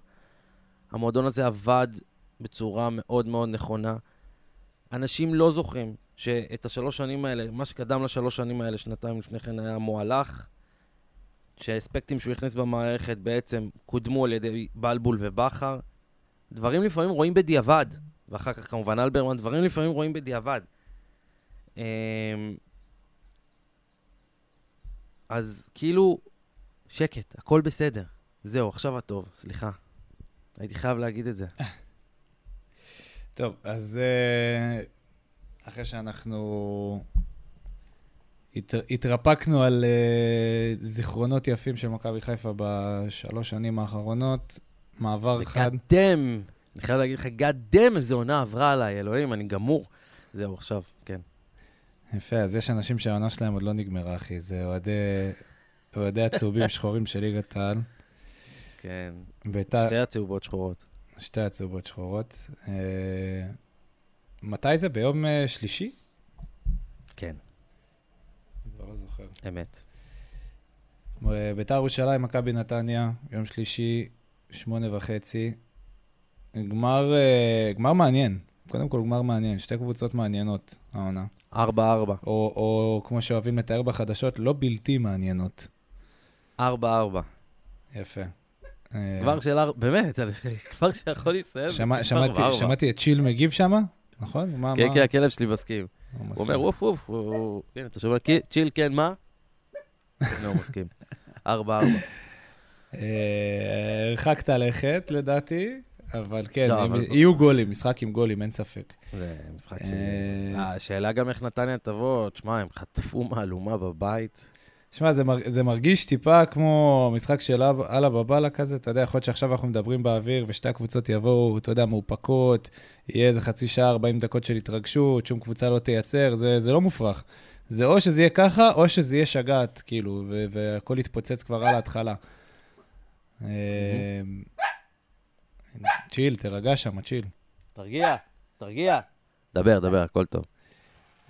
המועדון הזה עבד בצורה מאוד מאוד נכונה. אנשים לא זוכרים שאת השלוש שנים האלה, מה שקדם לשלוש שנים האלה, שנתיים לפני כן היה מועלך, שהאספקטים שהוא הכניס במערכת בעצם קודמו על ידי בלבול ובכר. דברים לפעמים רואים בדיעבד, ואחר כך כמובן אלברמן, דברים לפעמים רואים בדיעבד. אמ, אז כאילו, שקט, הכל בסדר. זהו, עכשיו הטוב, סליחה. הייתי חייב להגיד את זה. טוב, אז אה, אחרי שאנחנו הת, התרפקנו על uh, זיכרונות יפים של מכבי חיפה בשלוש שנים האחרונות, מעבר חד. וגאדם, אני חייב להגיד לך, גאדם, איזה עונה עברה עליי, אלוהים, אני גמור. זהו, עכשיו, כן. יפה, אז יש אנשים שהעונה שלהם עוד לא נגמרה, אחי. זה אוהדי, אוהדי הצהובים שחורים של ליגת העל. כן, ביתה... שתי הצהובות שחורות. שתי הצהובות שחורות. אה, מתי זה? ביום uh, שלישי? כן. כבר לא זוכר. אמת. ביתר ירושלים, מכבי נתניה, יום שלישי, שמונה וחצי. גמר, uh, גמר מעניין. קודם כל, גמר מעניין. שתי קבוצות מעניינות, העונה. ארבע, ארבע. או, או כמו שאוהבים לתאר בחדשות, לא בלתי מעניינות. ארבע, ארבע. יפה. אה, כבר של ארבע, באמת, כבר שיכול להסתיים. שמעתי את צ'יל מגיב שם, נכון? מה- כן, מה- כן, הכלב שלי מסכים. הוא. אומר, אוף, הוא... כן, אתה שומע, "כי- צ'יל, כן, מה? הנה, הוא מסכים. ארבע, ארבע. אה, הרחקת לכת, לדעתי, אבל כן, לא, יהיו גולים, משחק עם גולים, אין ספק. זה משחק אה, ש... השאלה גם איך נתניה תבוא, תשמע, הם חטפו מהלומה בבית. שמע, זה, מר, זה מרגיש טיפה כמו משחק של אללה בבאללה כזה, אתה יודע, יכול להיות שעכשיו אנחנו מדברים באוויר ושתי הקבוצות יבואו, אתה יודע, מאופקות, יהיה איזה חצי שעה, 40 דקות של התרגשות, שום קבוצה לא תייצר, זה, זה לא מופרך. זה או שזה יהיה ככה, או שזה יהיה שגעת, כאילו, ו- והכל יתפוצץ כבר על ההתחלה. אה, צ'יל, תירגע שם, צ'יל. תרגיע, תרגיע. דבר, דבר, הכל טוב.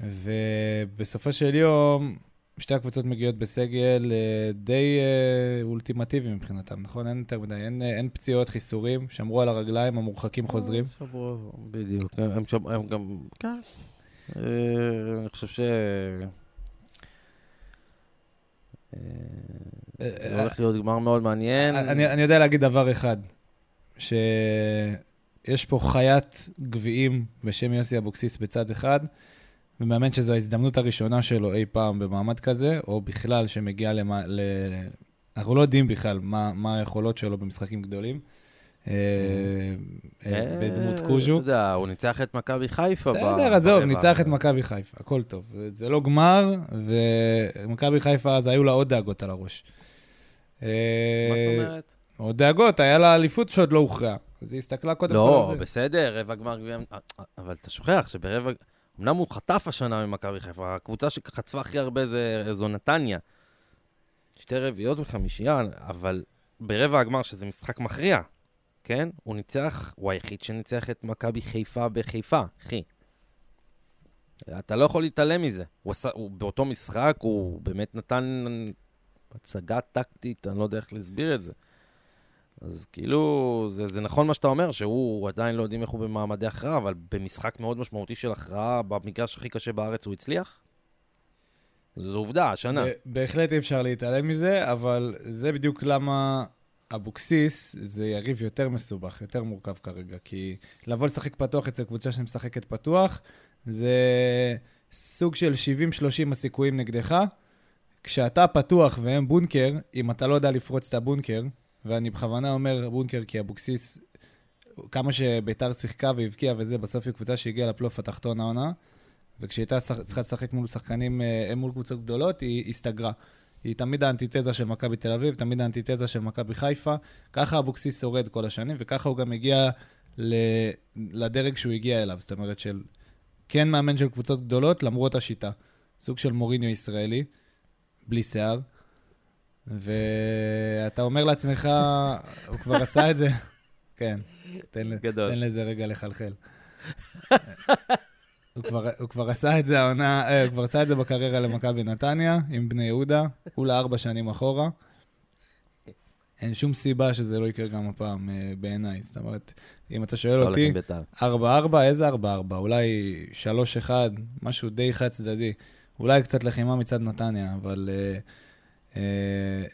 ובסופו של יום, שתי הקבוצות מגיעות בסגל אה, די אה, אולטימטיבי מבחינתם, נכון? אין יותר מדי, אין, אה, אין פציעות, חיסורים, שמרו על הרגליים, המורחקים חוזרים. שבוע, בדיוק. הם, הם, שם- הם גם, כן. אני חושב ש... זה הולך להיות גמר מאוד מעניין. אני, אני יודע להגיד דבר אחד, שיש פה חיית גביעים בשם יוסי אבוקסיס בצד אחד, ומאמן שזו ההזדמנות הראשונה שלו אי פעם במעמד כזה, או בכלל שמגיע למה... ל... אנחנו לא יודעים בכלל מה, מה היכולות שלו במשחקים גדולים. אה, אה, אה, בדמות קוז'ו. אתה יודע, הוא ניצח את מכבי חיפה. בסדר, עזוב. ניצח את מכבי חיפה, הכל טוב. זה לא גמר, ומכבי חיפה אז היו לה עוד דאגות על הראש. מה זאת אומרת? עוד דאגות, היה לה אליפות שעוד לא הוכרעה. אז היא הסתכלה קודם כל לא, על זה. בסדר, רבע גמר גביע... אבל אתה שוכח שברבע... אמנם הוא חטף השנה ממכבי חיפה, הקבוצה שחטפה הכי הרבה זה, זו נתניה. שתי רביעיות וחמישייה, אבל ברבע הגמר, שזה משחק מכריע, כן? הוא ניצח, הוא היחיד שניצח את מכבי חיפה בחיפה, אחי. אתה לא יכול להתעלם מזה. הוא עשה, הוא, באותו משחק הוא באמת נתן הצגה טקטית, אני לא יודע איך להסביר את זה. אז כאילו, זה, זה נכון מה שאתה אומר, שהוא עדיין לא יודעים איך הוא במעמדי הכרעה, אבל במשחק מאוד משמעותי של הכרעה, במגרש הכי קשה בארץ הוא הצליח? זו עובדה, השנה. בהחלט אי אפשר להתעלם מזה, אבל זה בדיוק למה אבוקסיס זה יריב יותר מסובך, יותר מורכב כרגע. כי לבוא לשחק פתוח אצל קבוצה שמשחקת פתוח, זה סוג של 70-30 הסיכויים נגדך. כשאתה פתוח והם בונקר, אם אתה לא יודע לפרוץ את הבונקר, ואני בכוונה אומר בונקר כי אבוקסיס, כמה שביתר שיחקה והבקיעה וזה, בסוף היא קבוצה שהגיעה לפלייאוף התחתון העונה, וכשהיא הייתה שח- צריכה לשחק מול שחקנים, אה, מול קבוצות גדולות, היא הסתגרה. היא תמיד האנטיתזה של מכבי תל אביב, תמיד האנטיתזה של מכבי חיפה. ככה אבוקסיס שורד כל השנים, וככה הוא גם הגיע ל... לדרג שהוא הגיע אליו. זאת אומרת של כן מאמן של קבוצות גדולות, למרות השיטה. סוג של מוריניו ישראלי, בלי שיער. ואתה אומר לעצמך, הוא כבר עשה את זה. כן, תן, גדול. תן לזה רגע לחלחל. הוא כבר, הוא כבר עשה את זה העונה, אה, הוא כבר עשה את זה בקריירה למכבי נתניה, עם בני יהודה, כולה ארבע שנים אחורה. אין שום סיבה שזה לא יקרה גם הפעם אה, בעיניי. זאת אומרת, אם אתה שואל אותי, עם בית"ר. 4-4, איזה 4-4? אולי 3-1, משהו די חד צדדי. אולי קצת לחימה מצד נתניה, אבל uh,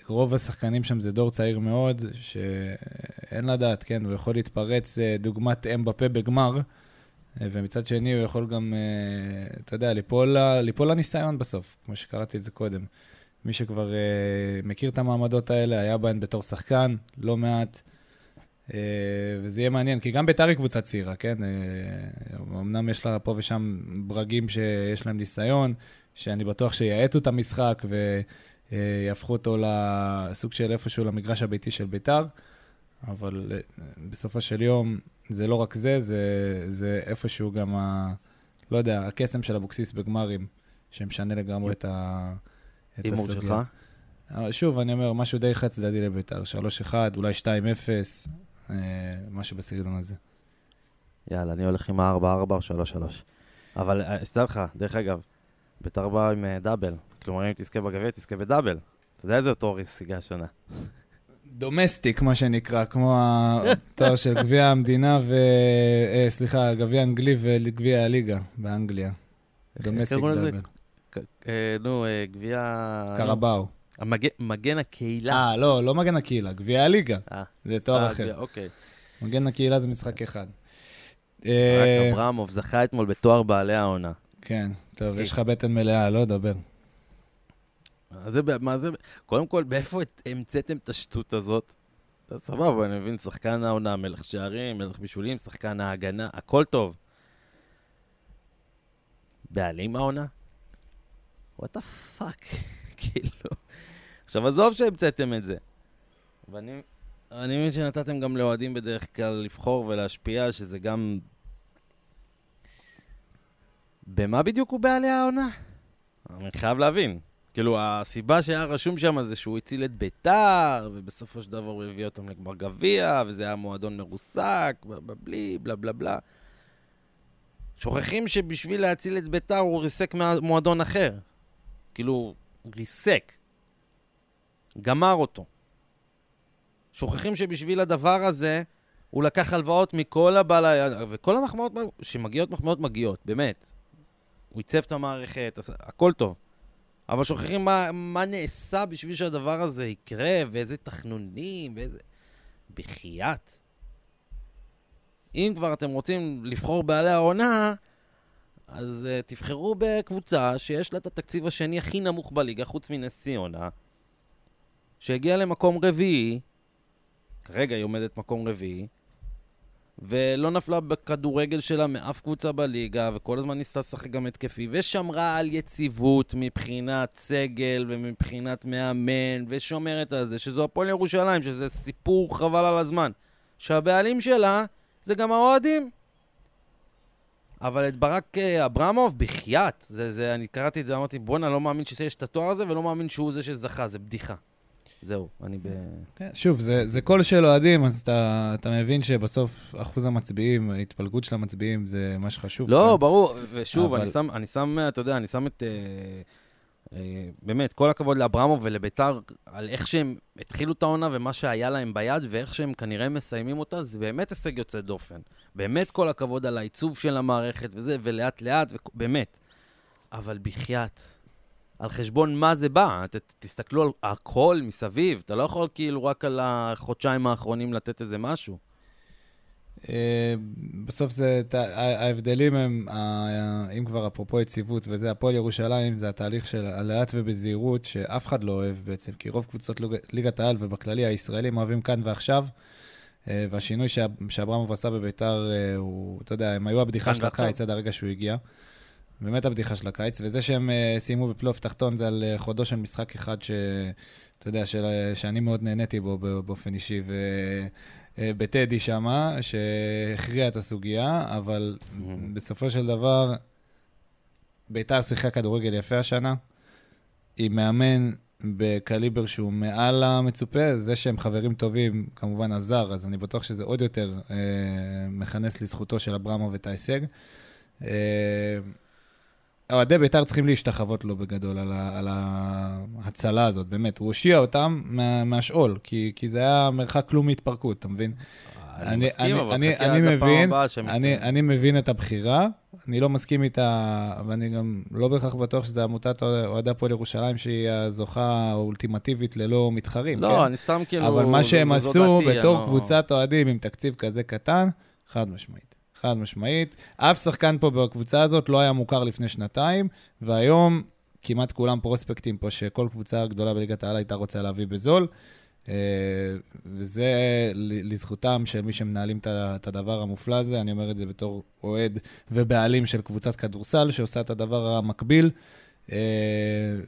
רוב השחקנים שם זה דור צעיר מאוד, שאין לדעת, כן, הוא יכול להתפרץ uh, דוגמת אמבפה בגמר, uh, ומצד שני הוא יכול גם, uh, אתה יודע, ליפול, ליפול לניסיון בסוף, כמו שקראתי את זה קודם. מי שכבר uh, מכיר את המעמדות האלה, היה בהן בתור שחקן, לא מעט. אה, וזה יהיה מעניין, כי גם ביתר היא קבוצה צעירה, כן? אה, אמנם יש לה פה ושם ברגים שיש להם ניסיון, שאני בטוח שיאטו את המשחק ויהפכו אותו לסוג של איפשהו למגרש הביתי של ביתר, אבל אה, בסופו של יום זה לא רק זה, זה, זה איפשהו גם, ה, לא יודע, הקסם של אבוקסיס בגמרים, שמשנה לגמרי את ה... את הסוגיה. שלך? אבל שוב, אני אומר, משהו די חד צדדי לביתר, 3-1, אולי 2-0, אה, משהו בסגנון הזה. יאללה, אני הולך עם ה-4-4 או 3-3. אבל, אה, שתדע לך, דרך אגב, בית"ר באה עם אה, דאבל. כלומר, אם תזכה בגביע, תזכה בדאבל. אתה יודע איזה תוריס הגיע השנה. domestic, מה שנקרא, כמו התואר של גביע המדינה ו... אה, סליחה, גביע אנגלי וגביע הליגה באנגליה. domestic? דאבל. אה, נו, אה, גביע... קרבאו. מגן הקהילה. אה, לא, לא מגן הקהילה, גביע הליגה. זה תואר אחר. אוקיי. מגן הקהילה זה משחק אחד. רק אברמוב זכה אתמול בתואר בעלי העונה. כן, טוב. יש לך בטן מלאה, לא דבר. מה זה, מה זה, קודם כל, מאיפה את- המצאתם את השטות הזאת? סבבה, אני מבין, שחקן העונה, מלך שערים, מלך בישולים, שחקן ההגנה, הכל טוב. בעלים העונה? what fuck, כאילו. עכשיו, עזוב שהמצאתם את זה. ואני אני מבין שנתתם גם לאוהדים בדרך כלל לבחור ולהשפיע, שזה גם... במה בדיוק הוא בעלי העונה? אני חייב להבין. כאילו, הסיבה שהיה רשום שם זה שהוא הציל את ביתר, ובסופו של דבר הוא הביא אותם לגמר גביע, וזה היה מועדון מרוסק, בלי, בלה בלה בלה. שוכחים שבשביל להציל את ביתר הוא ריסק מועדון אחר. כאילו, ריסק. גמר אותו. שוכחים שבשביל הדבר הזה, הוא לקח הלוואות מכל הבעל... וכל המחמאות שמגיעות, מחמאות מגיעות, באמת. הוא עיצב את המערכת, הכל טוב. אבל שוכחים מה, מה נעשה בשביל שהדבר הזה יקרה, ואיזה תחנונים, ואיזה... בחייאת. אם כבר אתם רוצים לבחור בעלי העונה, אז uh, תבחרו בקבוצה שיש לה את התקציב השני הכי נמוך בליגה, חוץ מנס ציונה, שהגיעה למקום רביעי, כרגע היא עומדת מקום רביעי, ולא נפלה בכדורגל שלה מאף קבוצה בליגה, וכל הזמן ניסתה לשחק גם התקפי, ושמרה על יציבות מבחינת סגל ומבחינת מאמן, ושומרת על זה, שזו הפועל ירושלים, שזה סיפור חבל על הזמן. שהבעלים שלה זה גם האוהדים. אבל את ברק אה, אברמוב, בחייאת. זה, זה, אני קראתי את זה, אמרתי, בואנה, לא מאמין שיש את התואר הזה, ולא מאמין שהוא זה שזכה, זה בדיחה. זהו, אני ב... כן, שוב, זה, זה קול של אוהדים, אז אתה, אתה מבין שבסוף אחוז המצביעים, ההתפלגות של המצביעים, זה מה שחשוב. לא, כאן. ברור, ושוב, אבל- אני שם, אני שם, אתה יודע, אני שם את... אה, אה, באמת, כל הכבוד לאברמוב ולביתר על איך שהם התחילו את העונה ומה שהיה להם ביד, ואיך שהם כנראה מסיימים אותה, זה באמת הישג יוצא דופן. באמת כל הכבוד על העיצוב של המערכת וזה, ולאט לאט, וכ- באמת. אבל בחייאת, על חשבון מה זה בא? ת, תסתכלו על הכל מסביב, אתה לא יכול כאילו רק על החודשיים האחרונים לתת איזה משהו. אה, בסוף זה, ההבדלים הם, אם כבר אפרופו יציבות וזה, הפועל ירושלים זה התהליך של לאט ובזהירות, שאף אחד לא אוהב בעצם, כי רוב קבוצות ליג- ליגת העל ובכללי הישראלים אוהבים כאן ועכשיו, אה, והשינוי שאברמוב עשה בביתר, אה, הוא, אתה יודע, הם היו הבדיחה של. הקיץ עד הרגע שהוא הגיע. באמת הבדיחה של הקיץ, וזה שהם אה, סיימו בפלייאוף תחתון זה על אה, חודו של משחק אחד ש... אתה יודע, של, שאני מאוד נהניתי בו באופן אישי, ו... אה, בטדי שמה, שהכריע את הסוגיה, אבל בסופו של דבר, ביתר שיחקה כדורגל יפה השנה, עם מאמן בקליבר שהוא מעל המצופה, זה שהם חברים טובים, כמובן עזר, אז אני בטוח שזה עוד יותר אה, מכנס לזכותו של אברמוב את ההישג. אה, אוהדי בית"ר צריכים להשתחוות לו בגדול על, ה, על ההצלה הזאת, באמת. הוא הושיע אותם מה, מהשאול, כי, כי זה היה מרחק כלום מהתפרקות, אתה מבין? אני מסכים, אני- אבל אני- חכה אני עד מבין, הבאה שהם... אני, אני מבין את הבחירה, אני לא מסכים איתה, ואני גם לא בהכרח בטוח שזו עמותת אוהדי הפועל ירושלים שהיא הזוכה האולטימטיבית ללא מתחרים, לא, כן? אני סתם כאילו... אבל מה שהם עשו בתור אני לא- קבוצת אוהדים עם תקציב כזה קטן, חד משמעית. חד משמעית. אף שחקן פה בקבוצה הזאת לא היה מוכר לפני שנתיים, והיום כמעט כולם פרוספקטים פה, שכל קבוצה גדולה בליגת העל הייתה רוצה להביא בזול. אה, וזה לזכותם של מי שמנהלים את הדבר המופלא הזה, אני אומר את זה בתור אוהד ובעלים של קבוצת כדורסל שעושה את הדבר המקביל, אה,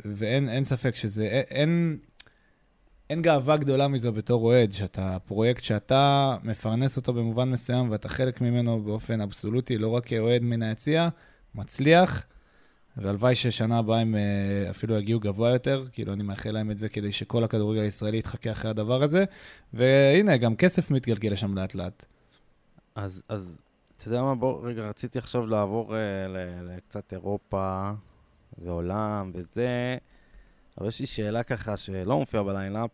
ואין אין ספק שזה, אין- אין, גאווה גדולה מזו בתור אוהד, שאתה, פרויקט שאתה מפרנס אותו במובן מסוים ואתה חלק ממנו באופן אבסולוטי, לא רק כאוהד מן היציע, מצליח, והלוואי ששנה הבאה הם אה, אפילו יגיעו גבוה יותר, כאילו אני מאחל להם את זה כדי שכל הכדורגל הישראלי יתחכה אחרי הדבר הזה, והנה, גם כסף מתגלגל לשם לאט לאט. אז, אז, אתה יודע מה, בוא, רגע, רציתי עכשיו לעבור uh, לקצת אירופה ועולם וזה, אבל יש לי שאלה ככה שלא מופיעה בליינאפ,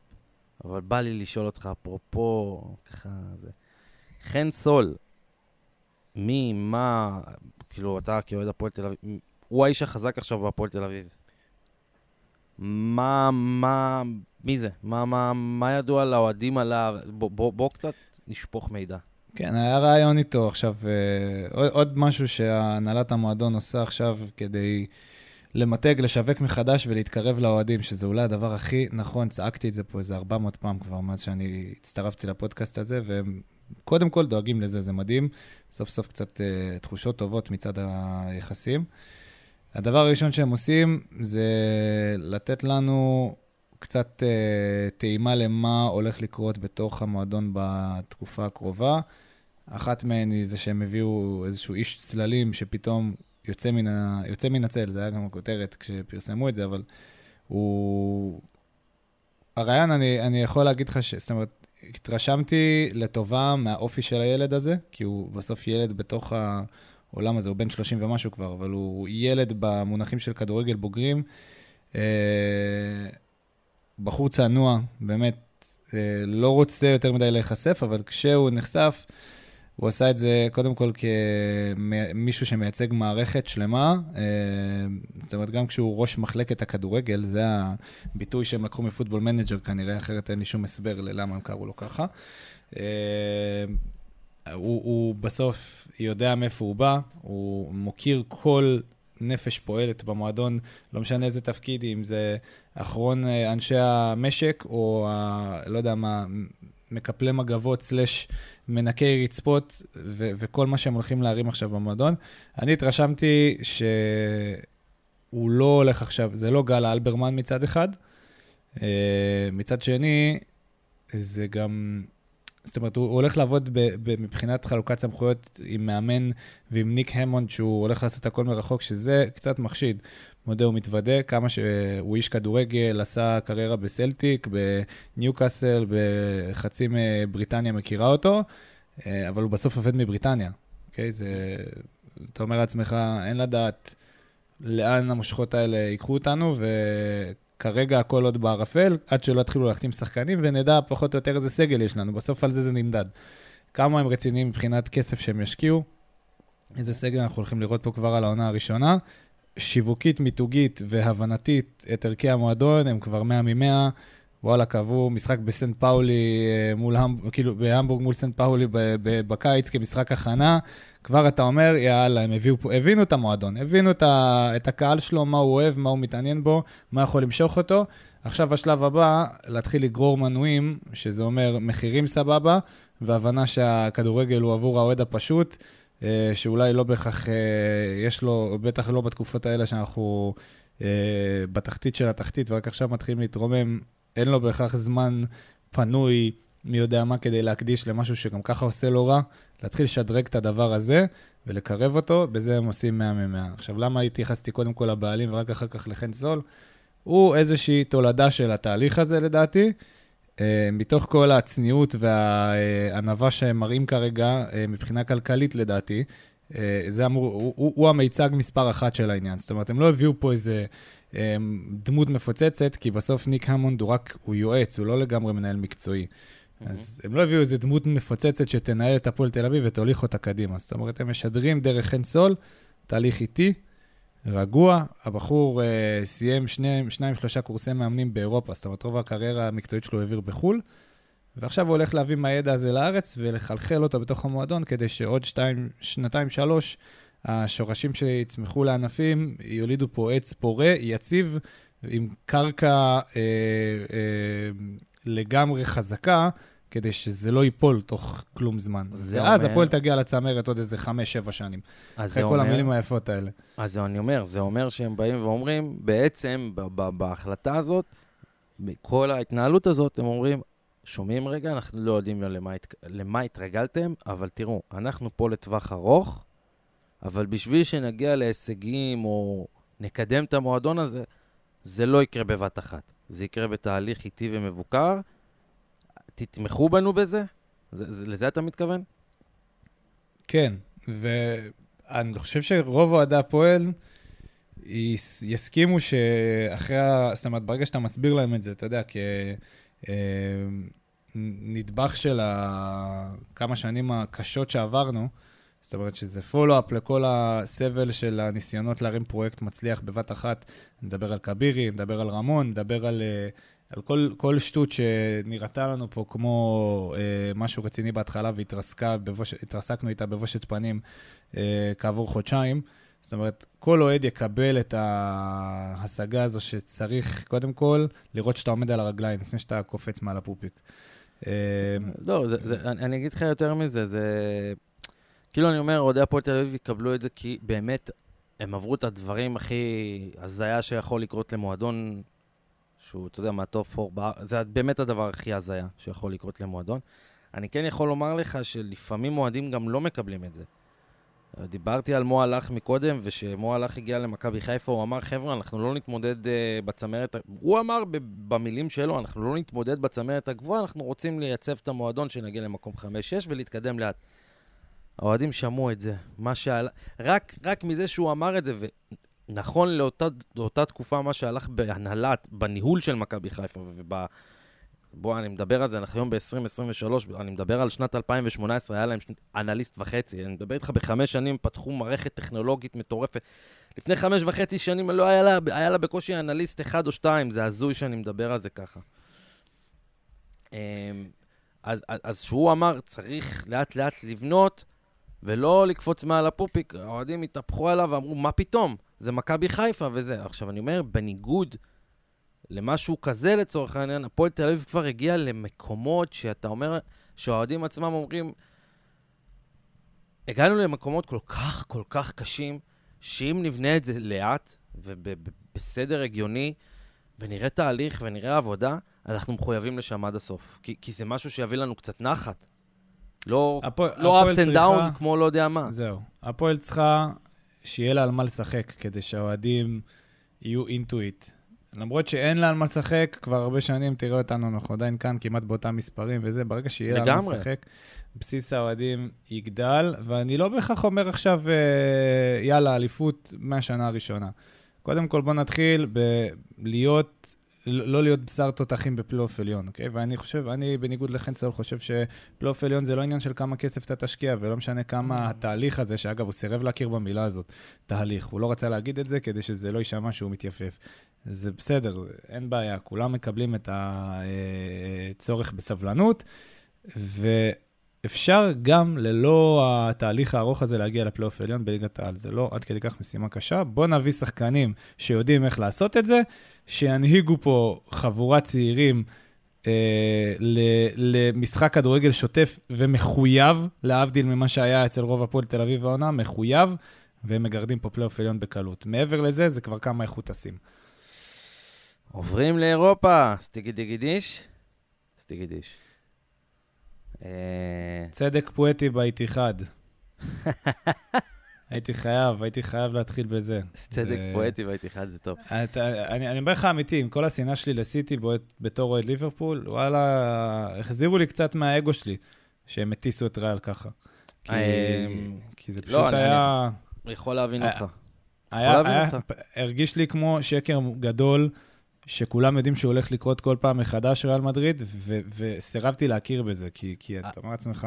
אבל בא לי לשאול אותך, אפרופו, ככה, זה... חן סול, מי, מה, כאילו, אתה כאוהד הפועל תל אביב, הוא האיש החזק עכשיו בהפועל תל אביב. מה, מה, מי זה? מה, מה, מה ידוע לאוהדים עליו? בוא, בוא, בוא קצת נשפוך מידע. כן, היה רעיון איתו עכשיו. אה, עוד משהו שהנהלת המועדון עושה עכשיו כדי למתג, לשווק מחדש ולהתקרב לאוהדים, שזה אולי הדבר הכי נכון, צעקתי את זה פה איזה 400 פעם כבר מאז שאני הצטרפתי לפודקאסט הזה, והם קודם כל דואגים לזה, זה מדהים. סוף סוף קצת uh, תחושות טובות מצד היחסים. הדבר הראשון שהם עושים זה לתת לנו קצת uh, טעימה למה הולך לקרות בתוך המועדון בתקופה הקרובה. אחת מהן היא זה שהם הביאו איזשהו איש צללים שפתאום יוצא מן, ה... יוצא מן הצל, זה היה גם הכותרת כשפרסמו את זה, אבל הוא... הרעיון, אני, אני יכול להגיד לך ש... זאת אומרת, התרשמתי לטובה מהאופי של הילד הזה, כי הוא בסוף ילד בתוך העולם הזה, הוא בן 30 ומשהו כבר, אבל הוא ילד במונחים של כדורגל בוגרים. אה, בחור צנוע, באמת, אה, לא רוצה יותר מדי להיחשף, אבל כשהוא נחשף, הוא עשה את זה קודם כל כמישהו שמייצג מערכת שלמה. אה, זאת אומרת, גם כשהוא ראש מחלקת הכדורגל, זה הביטוי שהם לקחו מ Football Manager כנראה, אחרת אין לי שום הסבר ללמה הם קראו לו ככה. אה, הוא, הוא בסוף יודע מאיפה הוא בא, הוא מוקיר כל נפש פועלת במועדון, לא משנה איזה תפקיד, אם זה אחרון אה, אנשי המשק, או ה, לא יודע מה, מקפלי מגבות סלאש מנקי רצפות ו- וכל מה שהם הולכים להרים עכשיו במועדון. אני התרשמתי שהוא לא הולך עכשיו, זה לא גל אלברמן מצד אחד. Uh, מצד שני, זה גם, זאת אומרת, הוא הולך לעבוד ב- ב- מבחינת חלוקת סמכויות עם מאמן ועם ניק המונד, שהוא הולך לעשות הכל מרחוק, שזה קצת מחשיד. מודה ומתוודה, כמה שהוא איש כדורגל, עשה קריירה בסלטיק, בניוקאסל, בחצי מבריטניה מכירה אותו, אה, אבל הוא בסוף עובד מבריטניה, אוקיי? זה, אתה אומר לעצמך, אין לדעת לאן המושכות האלה ייקחו אותנו, וכרגע הכל עוד בערפל, עד שלא יתחילו להחתים שחקנים, ונדע פחות או יותר איזה סגל יש לנו, בסוף על זה זה נמדד. כמה הם רציניים מבחינת כסף שהם ישקיעו, איזה סגל אנחנו הולכים לראות פה כבר על העונה הראשונה. שיווקית, מיתוגית והבנתית את ערכי המועדון, הם כבר 100 מ-100. וואלה, קבעו משחק בסנט פאולי, אה, מול, כאילו בהמבורג מול סנט פאולי בקיץ כמשחק הכנה. כבר אתה אומר, יאללה, הם הביאו, הבינו את המועדון, הבינו את, ה, את הקהל שלו, מה הוא אוהב, מה הוא מתעניין בו, מה יכול למשוך אותו. עכשיו השלב הבא, להתחיל לגרור מנויים, שזה אומר מחירים סבבה, והבנה שהכדורגל הוא עבור האוהד הפשוט. אה, שאולי לא בהכרח אה, יש לו, בטח לא בתקופות האלה שאנחנו בתחתית של התחתית, ורק עכשיו מתחילים להתרומם, אין לו בהכרח זמן פנוי, מי יודע מה, כדי להקדיש למשהו שגם ככה עושה לו רע, להתחיל לשדרג את הדבר הזה ולקרב אותו, בזה הם עושים 100 מ-100. עכשיו, למה התייחסתי קודם כל לבעלים ורק אחר כך לחן סול? הוא איזושהי תולדה של התהליך הזה, לדעתי. Uh, מתוך כל הצניעות והענווה שהם מראים כרגע, uh, מבחינה כלכלית לדעתי, uh, זה אמור, הוא, הוא, הוא המיצג מספר אחת של העניין. זאת אומרת, הם לא הביאו פה איזה דמות מפוצצת, כי בסוף ניק המונד הוא רק, הוא יועץ, הוא לא לגמרי מנהל מקצועי. Mm-hmm. אז הם לא הביאו איזה דמות מפוצצת שתנהל את הפועל תל אביב ותוליך אותה קדימה. זאת אומרת, הם משדרים דרך חן סול, תהליך איטי. רגוע. הבחור uh, סיים שני, שניים, שלושה קורסי מאמנים באירופה, זאת אומרת, רוב הקריירה המקצועית שלו העביר בחו"ל, ועכשיו הוא הולך להביא מהידע הזה לארץ ולחלחל אותו בתוך המועדון, כדי שעוד שתיים, שנתיים, שלוש, השורשים שיצמחו לענפים יולידו פה עץ פורה, יציב, עם קרקע אה, אה, לגמרי חזקה, כדי שזה לא ייפול תוך כלום זמן. ואז אומר... הפועל תגיע לצמרת עוד איזה חמש-שבע שנים. אחרי כל אומר... המילים היפות האלה. אז זה אני אומר, זה אומר שהם באים ואומרים, בעצם, בהחלטה הזאת, בכל ההתנהלות הזאת, הם אומרים, שומעים רגע, אנחנו לא יודעים למה, למה התרגלתם, אבל תראו, אנחנו פה לטווח ארוך, אבל בשביל שנגיע להישגים או נקדם את המועדון הזה, זה לא יקרה בבת אחת. זה יקרה בתהליך איטי ומבוקר, תתמכו בנו בזה? זה, זה, לזה אתה מתכוון? כן, ואני חושב שרוב אוהדי הפועל יסכימו שאחרי, ה... זאת אומרת, ברגע שאתה מסביר להם את זה, אתה יודע, כנדבך אה, של כמה שנים הקשות שעברנו, זאת אומרת שזה פולו-אפ לכל הסבל של הניסיונות להרים פרויקט מצליח בבת אחת. נדבר על כבירי, נדבר על רמון, נדבר על, אה, על כל, כל שטות שנראתה לנו פה כמו אה, משהו רציני בהתחלה והתרסקנו איתה בבושת פנים אה, כעבור חודשיים. זאת אומרת, כל אוהד יקבל את ההשגה הזו שצריך, קודם כל, לראות שאתה עומד על הרגליים לפני שאתה קופץ מעל הפופיק. אה, לא, אני אגיד לך יותר מזה, זה... כאילו אני אומר, אוהדי הפועל תל אביב יקבלו את זה כי באמת הם עברו את הדברים הכי הזיה שיכול לקרות למועדון, שהוא, אתה יודע, מהטופ 4, זה באמת הדבר הכי הזיה שיכול לקרות למועדון. אני כן יכול לומר לך שלפעמים אוהדים גם לא מקבלים את זה. דיברתי על מו הלך מקודם, ושמו הלך הגיע למכבי חיפה, הוא אמר, חבר'ה, אנחנו לא נתמודד uh, בצמרת... הוא אמר במילים שלו, אנחנו לא נתמודד בצמרת הגבוהה, אנחנו רוצים לייצב את המועדון, שנגיע למקום 5-6 ולהתקדם לאט. האוהדים שמעו את זה. מה שעלה... רק, רק מזה שהוא אמר את זה, ונכון לאותה, לאותה תקופה, מה שהלך בהנהלת, בניהול של מכבי חיפה וב... בוא, אני מדבר על זה, אנחנו היום ב-2023, אני מדבר על שנת 2018, היה להם אנליסט וחצי. אני מדבר איתך, בחמש שנים פתחו מערכת טכנולוגית מטורפת. לפני חמש וחצי שנים לא היה לה, היה לה בקושי אנליסט אחד או שתיים, זה הזוי שאני מדבר על זה ככה. אמ, אז, אז שהוא אמר, צריך לאט לאט לבנות, ולא לקפוץ מעל הפופיק, האוהדים התהפכו עליו ואמרו, מה פתאום? זה מכבי חיפה וזה. עכשיו, אני אומר, בניגוד למשהו כזה לצורך העניין, הפועל תל אביב כבר הגיע למקומות שאתה אומר, שהאוהדים עצמם אומרים, הגענו למקומות כל כך כל כך קשים, שאם נבנה את זה לאט ובסדר הגיוני, ונראה תהליך ונראה עבודה, אנחנו מחויבים לשם עד הסוף. כי, כי זה משהו שיביא לנו קצת נחת. לא, הפוע, לא ups and down כמו לא יודע מה. זהו. הפועל צריכה שיהיה לה על מה לשחק, כדי שהאוהדים יהיו אינטואיט. למרות שאין לה על מה לשחק, כבר הרבה שנים תראה אותנו, אנחנו עדיין כאן כמעט באותם מספרים וזה, ברגע שיהיה לה על מה לשחק, בסיס האוהדים יגדל, ואני לא בהכרח אומר עכשיו, אה, יאללה, אליפות מהשנה הראשונה. קודם כל, בוא נתחיל בלהיות, לא להיות בשר תותחים בפלייאוף עליון, אוקיי? ואני חושב, אני בניגוד לחן סול חושב שפלייאוף עליון זה לא עניין של כמה כסף אתה תשקיע, ולא משנה כמה התהליך הזה, שאגב, הוא סירב להכיר במילה הזאת, תהליך. הוא לא רצה להגיד את זה כדי שזה לא יישמע שהוא מתייפף. זה בסדר, אין בעיה, כולם מקבלים את הצורך בסבלנות, ואפשר גם ללא התהליך הארוך הזה להגיע לפלייאוף עליון בליגת העל. זה לא עד כדי כך משימה קשה. בואו נביא שחקנים שיודעים איך לעשות את זה, שינהיגו פה חבורת צעירים. אה, למשחק כדורגל שוטף ומחויב, להבדיל ממה שהיה אצל רוב הפועל תל אביב העונה, מחויב, והם מגרדים פה פלייאוף עליון בקלות. מעבר לזה, זה כבר כמה איכות טסים. עוברים לאירופה, סטיגי דיגי דיש, סטיגי דיש. אה, צדק פואטי באיתיחד. הייתי חייב, הייתי חייב להתחיל בזה. צדק פואטי באיתיחד זה טוב. אני אומר לך אמיתי, עם כל השנאה שלי לסיטי בתור אוהד ליברפול, וואלה, החזירו לי קצת מהאגו שלי, שהם הטיסו את ריאל ככה. כי אה, זה לא, פשוט היה... אני יכול להבין אותך. הרגיש לי כמו שקר גדול. שכולם יודעים שהוא הולך לקרות כל פעם מחדש ריאל מדריד, ו- וסירבתי להכיר בזה, כי, כי אתה אומר לעצמך,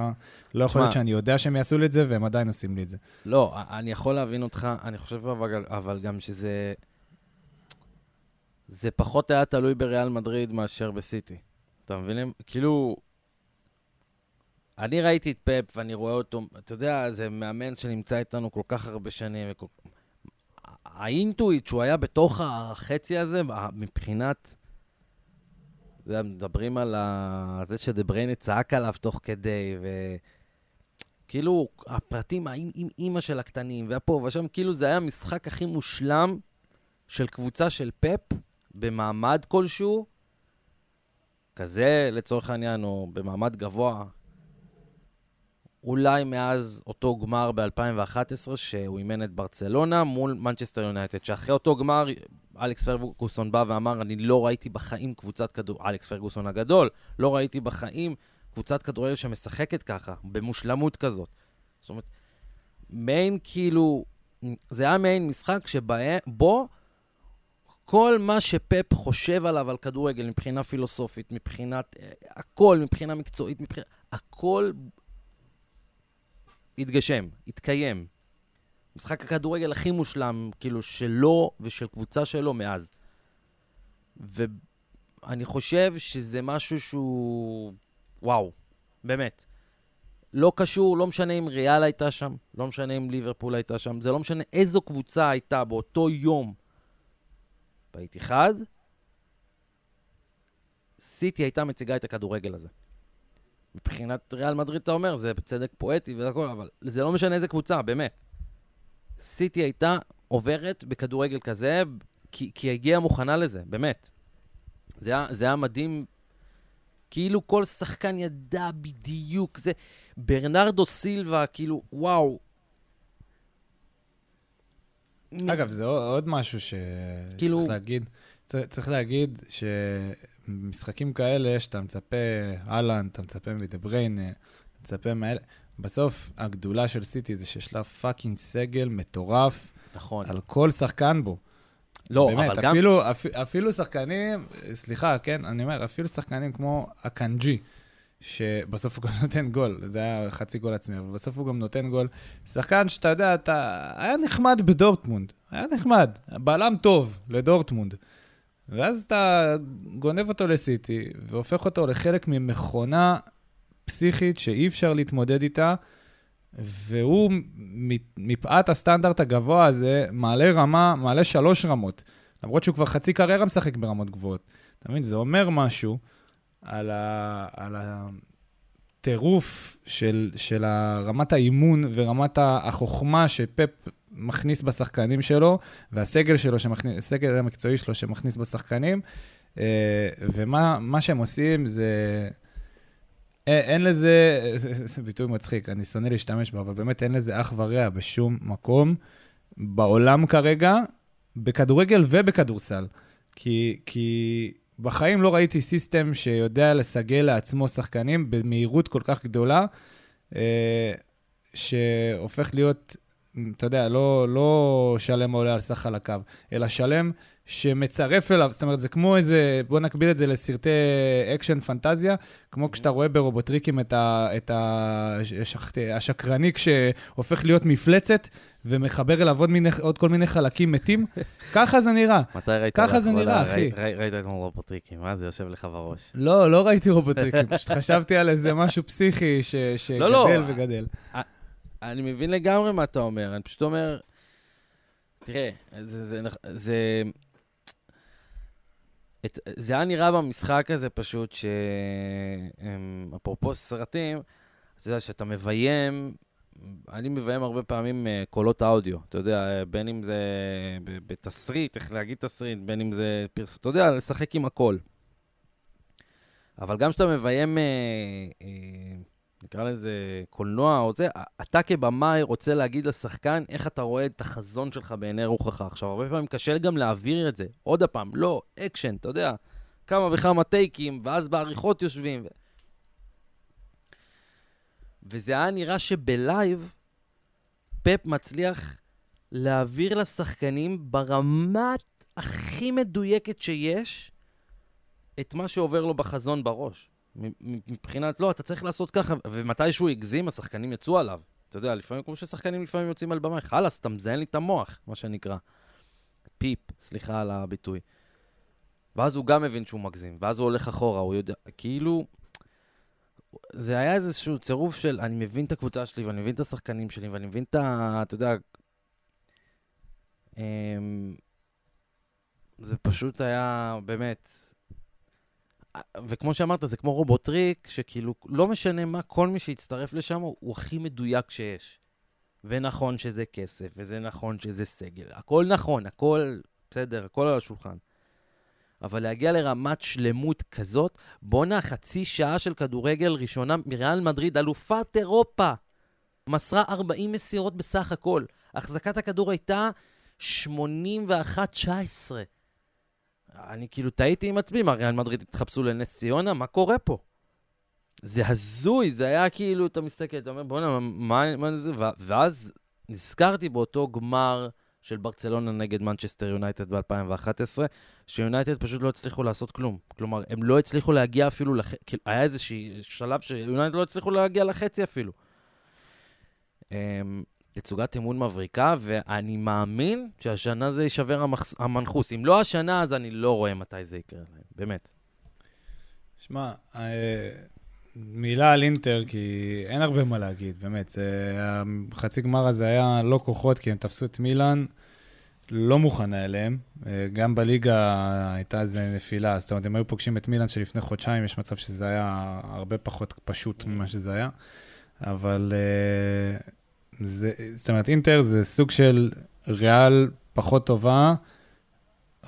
לא יכול להיות שאני יודע שהם יעשו לי את זה, והם עדיין עושים לי את זה. לא, אני יכול להבין אותך, אני חושב אבל, אבל גם שזה... זה פחות היה תלוי בריאל מדריד מאשר בסיטי. אתה מבין? כאילו... אני ראיתי את פפ ואני רואה אותו, אתה יודע, זה מאמן שנמצא איתנו כל כך הרבה שנים, וכל... האינטואיט שהוא היה בתוך החצי הזה, מבחינת... מדברים על ה... זה שדבריינה צעק עליו תוך כדי, וכאילו, הפרטים עם, עם אימא של הקטנים, והפה ושם, כאילו זה היה המשחק הכי מושלם של קבוצה של פפ, במעמד כלשהו, כזה לצורך העניין, או במעמד גבוה, אולי מאז אותו גמר ב-2011, שהוא אימן את ברצלונה מול מנצ'סטר יונייטד, שאחרי אותו גמר, אלכס פרגוסון בא ואמר, אני לא ראיתי בחיים קבוצת כדור... אלכס פרגוסון הגדול, לא ראיתי בחיים קבוצת כדורגל שמשחקת ככה, במושלמות כזאת. זאת אומרת, מיין כאילו, זה היה מיין משחק שבו כל מה שפפ חושב עליו על כדורגל מבחינה פילוסופית, מבחינת, אה, הכל, מבחינה מקצועית, מבחינה, הכל התגשם, התקיים. משחק הכדורגל הכי מושלם, כאילו, שלו ושל קבוצה שלו מאז. ואני חושב שזה משהו שהוא... וואו, באמת. לא קשור, לא משנה אם ריאל הייתה שם, לא משנה אם ליברפול הייתה שם, זה לא משנה איזו קבוצה הייתה באותו יום באיתיחד, סיטי הייתה מציגה את הכדורגל הזה. מבחינת ריאל מדריד, אתה אומר, זה צדק פואטי והכל, אבל זה לא משנה איזה קבוצה, באמת. סיטי הייתה עוברת בכדורגל כזה, כי, כי הגיעה מוכנה לזה, באמת. זה היה, זה היה מדהים, כאילו כל שחקן ידע בדיוק, זה... ברנרדו סילבה, כאילו, וואו. אגב, זה עוד משהו שצריך כאילו... להגיד. צריך להגיד שמשחקים כאלה, שאתה מצפה, אהלן, אתה מצפה מדה בריינה, אתה מצפה מאלה, בסוף הגדולה של סיטי זה שיש לה fucking סגל מטורף. נכון. על כל שחקן בו. לא, באמת, אבל אפילו, גם... אפילו, אפילו שחקנים, סליחה, כן, אני אומר, אפילו שחקנים כמו הקנג'י, שבסוף הוא גם נותן גול, זה היה חצי גול עצמי, אבל בסוף הוא גם נותן גול. שחקן שאתה יודע, אתה... היה נחמד בדורטמונד, היה נחמד, בלם טוב לדורטמונד. ואז אתה גונב אותו לסיטי, והופך אותו לחלק ממכונה פסיכית שאי אפשר להתמודד איתה, והוא, מפאת הסטנדרט הגבוה הזה, מעלה רמה, מעלה שלוש רמות. למרות שהוא כבר חצי קריירה משחק ברמות גבוהות. אתה מבין? זה אומר משהו על, ה, על הטירוף של, של רמת האימון ורמת החוכמה שפפ מכניס בשחקנים שלו, והסגל שלו, שמכניס, הסגל המקצועי שלו שמכניס בשחקנים, אה, ומה שהם עושים זה... אין לזה, זה ביטוי מצחיק, אני שונא להשתמש בו, אבל באמת אין לזה אח ורע בשום מקום בעולם כרגע, בכדורגל ובכדורסל. כי, כי בחיים לא ראיתי סיסטם שיודע לסגל לעצמו שחקנים במהירות כל כך גדולה, אה, שהופך להיות, אתה יודע, לא, לא שלם עולה על סך חלקיו, אלא שלם שמצרף אליו, זאת אומרת, זה כמו איזה, בוא נקביל את זה לסרטי אקשן פנטזיה, כמו כשאתה רואה ברובוטריקים את, ה, את ה, השקרניק שהופך להיות מפלצת ומחבר אליו עוד, מיני, עוד כל מיני חלקים מתים, ככה זה נראה. מתי ראית? ככה זה נראה, אחי. ראית את רובוטריקים, מה זה יושב לך בראש? לא, לא ראיתי רובוטריקים, פשוט חשבתי על איזה משהו פסיכי שגדל לא, לא. וגדל. אני מבין לגמרי מה אתה אומר, אני פשוט אומר, תראה, זה, זה, זה, את, זה היה נראה במשחק הזה פשוט, שאפרופו סרטים, אתה יודע, שאתה מביים, אני מביים הרבה פעמים uh, קולות אודיו, אתה יודע, בין אם זה בתסריט, איך להגיד תסריט, בין אם זה פרס... אתה יודע, לשחק עם הכל. אבל גם כשאתה מביים... Uh, uh, נקרא לזה קולנוע או זה, אתה כבמאי רוצה להגיד לשחקן איך אתה רואה את החזון שלך בעיני רוחך. עכשיו, הרבה פעמים קשה גם להעביר את זה. עוד פעם, לא, אקשן, אתה יודע, כמה וכמה טייקים, ואז בעריכות יושבים. ו... וזה היה נראה שבלייב, פפ מצליח להעביר לשחקנים ברמת הכי מדויקת שיש את מה שעובר לו בחזון בראש. מבחינת, לא, אתה צריך לעשות ככה, ומתי שהוא הגזים, השחקנים יצאו עליו. אתה יודע, לפעמים, כמו ששחקנים לפעמים יוצאים על במה, חלאס, אתה מזיין לי את המוח, מה שנקרא. פיפ, סליחה על הביטוי. ואז הוא גם מבין שהוא מגזים, ואז הוא הולך אחורה, הוא יודע, כאילו, זה היה איזשהו צירוף של, אני מבין את הקבוצה שלי, ואני מבין את השחקנים שלי, ואני מבין את ה... אתה יודע... אמ, זה פשוט היה, באמת, וכמו שאמרת, זה כמו רובוטריק, שכאילו, לא משנה מה, כל מי שיצטרף לשם הוא הכי מדויק שיש. ונכון שזה כסף, וזה נכון שזה סגל. הכל נכון, הכל בסדר, הכל על השולחן. אבל להגיע לרמת שלמות כזאת, בואנה, חצי שעה של כדורגל ראשונה מריאל מדריד, אלופת אירופה. מסרה 40 מסירות בסך הכל. החזקת הכדור הייתה 81-19. אני כאילו טעיתי עם עצמי, מה, ריאל מדריד התחפשו לנס ציונה? מה קורה פה? זה הזוי, זה היה כאילו, אתה מסתכל, אתה אומר, בוא'נה, מה, מה זה? ואז נזכרתי באותו גמר של ברצלונה נגד מנצ'סטר יונייטד ב-2011, שיונייטד פשוט לא הצליחו לעשות כלום. כלומר, הם לא הצליחו להגיע אפילו לח... כאילו, היה איזה שלב שיונייטד לא הצליחו להגיע לחצי אפילו. תצוגת אמון מבריקה, ואני מאמין שהשנה זה יישבר המחס... המנחוס. אם לא השנה, אז אני לא רואה מתי זה יקרה להם, באמת. שמע, אה, מילה על אינטר, כי אין הרבה מה להגיד, באמת. החצי גמר הזה היה לא כוחות, כי הם תפסו את מילאן. לא מוכנה אליהם. אה, גם בליגה הייתה איזו נפילה, זאת אומרת, הם היו פוגשים את מילאן שלפני חודשיים, יש מצב שזה היה הרבה פחות פשוט ממה שזה היה. אבל אה, זה, זאת אומרת, אינטר זה סוג של ריאל פחות טובה,